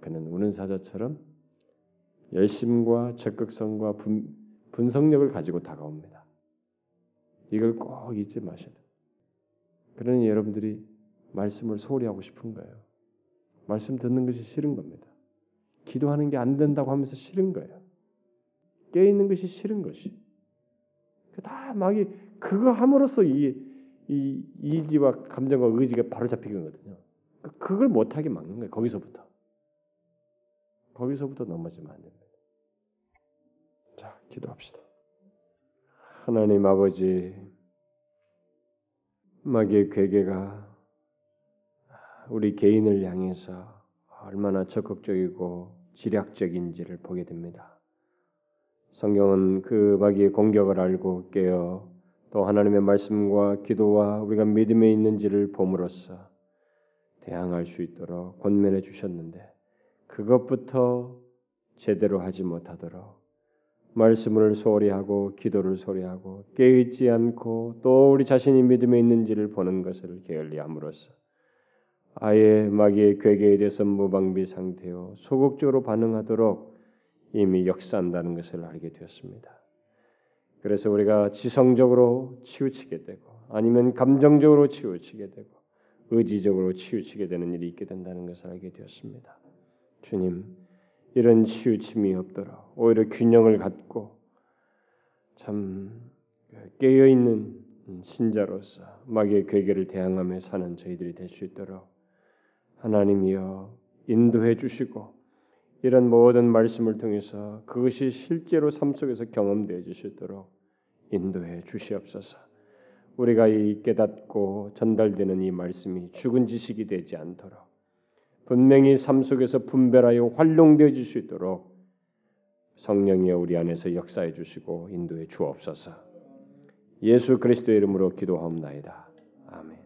그는 우는 사자처럼 열심과 적극성과 분, 분석력을 가지고 다가옵니다. 이걸 꼭 잊지 마셔야 돼요. 그러니 여러분들이 말씀을 소홀히 하고 싶은 거예요. 말씀 듣는 것이 싫은 겁니다. 기도하는 게 안 된다고 하면서 싫은 거예요. 깨 있는 것이 싫은 것이. 그다 막이 그거 함으로써 이, 이 이지와 감정과 의지가 바로 잡히거든요. 그, 그걸 못하게 막는 거예요. 거기서부터. 거기서부터 넘어지면 안 됩니다. 자, 기도합시다. 하나님 아버지, 마귀의 괴계가 우리 개인을 향해서 얼마나 적극적이고 지략적인지를 보게 됩니다. 성경은 그 마귀의 공격을 알고 깨어 또 하나님의 말씀과 기도와 우리가 믿음에 있는지를 봄으로써 대항할 수 있도록 권면해 주셨는데 그것부터 제대로 하지 못하도록 말씀을 소홀히 하고 기도를 소홀히 하고 깨있지 않고 또 우리 자신이 믿음에 있는지를 보는 것을 게을리함으로써 아예 마귀의 괴계에 대해서 무방비 상태요 소극적으로 반응하도록 이미 역사한다는 것을 알게 되었습니다. 그래서 우리가 지성적으로 치우치게 되고 아니면 감정적으로 치우치게 되고 의지적으로 치우치게 되는 일이 있게 된다는 것을 알게 되었습니다. 주님, 이런 치우침이 없도록 오히려 균형을 갖고 참 깨어 있는 신자로서 마귀의 괴계를 대항하며 사는 저희들이 될 수 있도록 하나님이여 인도해 주시고 이런 모든 말씀을 통해서 그것이 실제로 삶 속에서 경험되어 수 있도록 인도해 주시옵소서. 우리가 이 깨닫고 전달되는 이 말씀이 죽은 지식이 되지 않도록 분명히 삶 속에서 분별하여 활용되어 수 있도록 성령이여 우리 안에서 역사해 주시고 인도해 주옵소서. 예수 그리스도의 이름으로 기도하옵나이다. 아멘.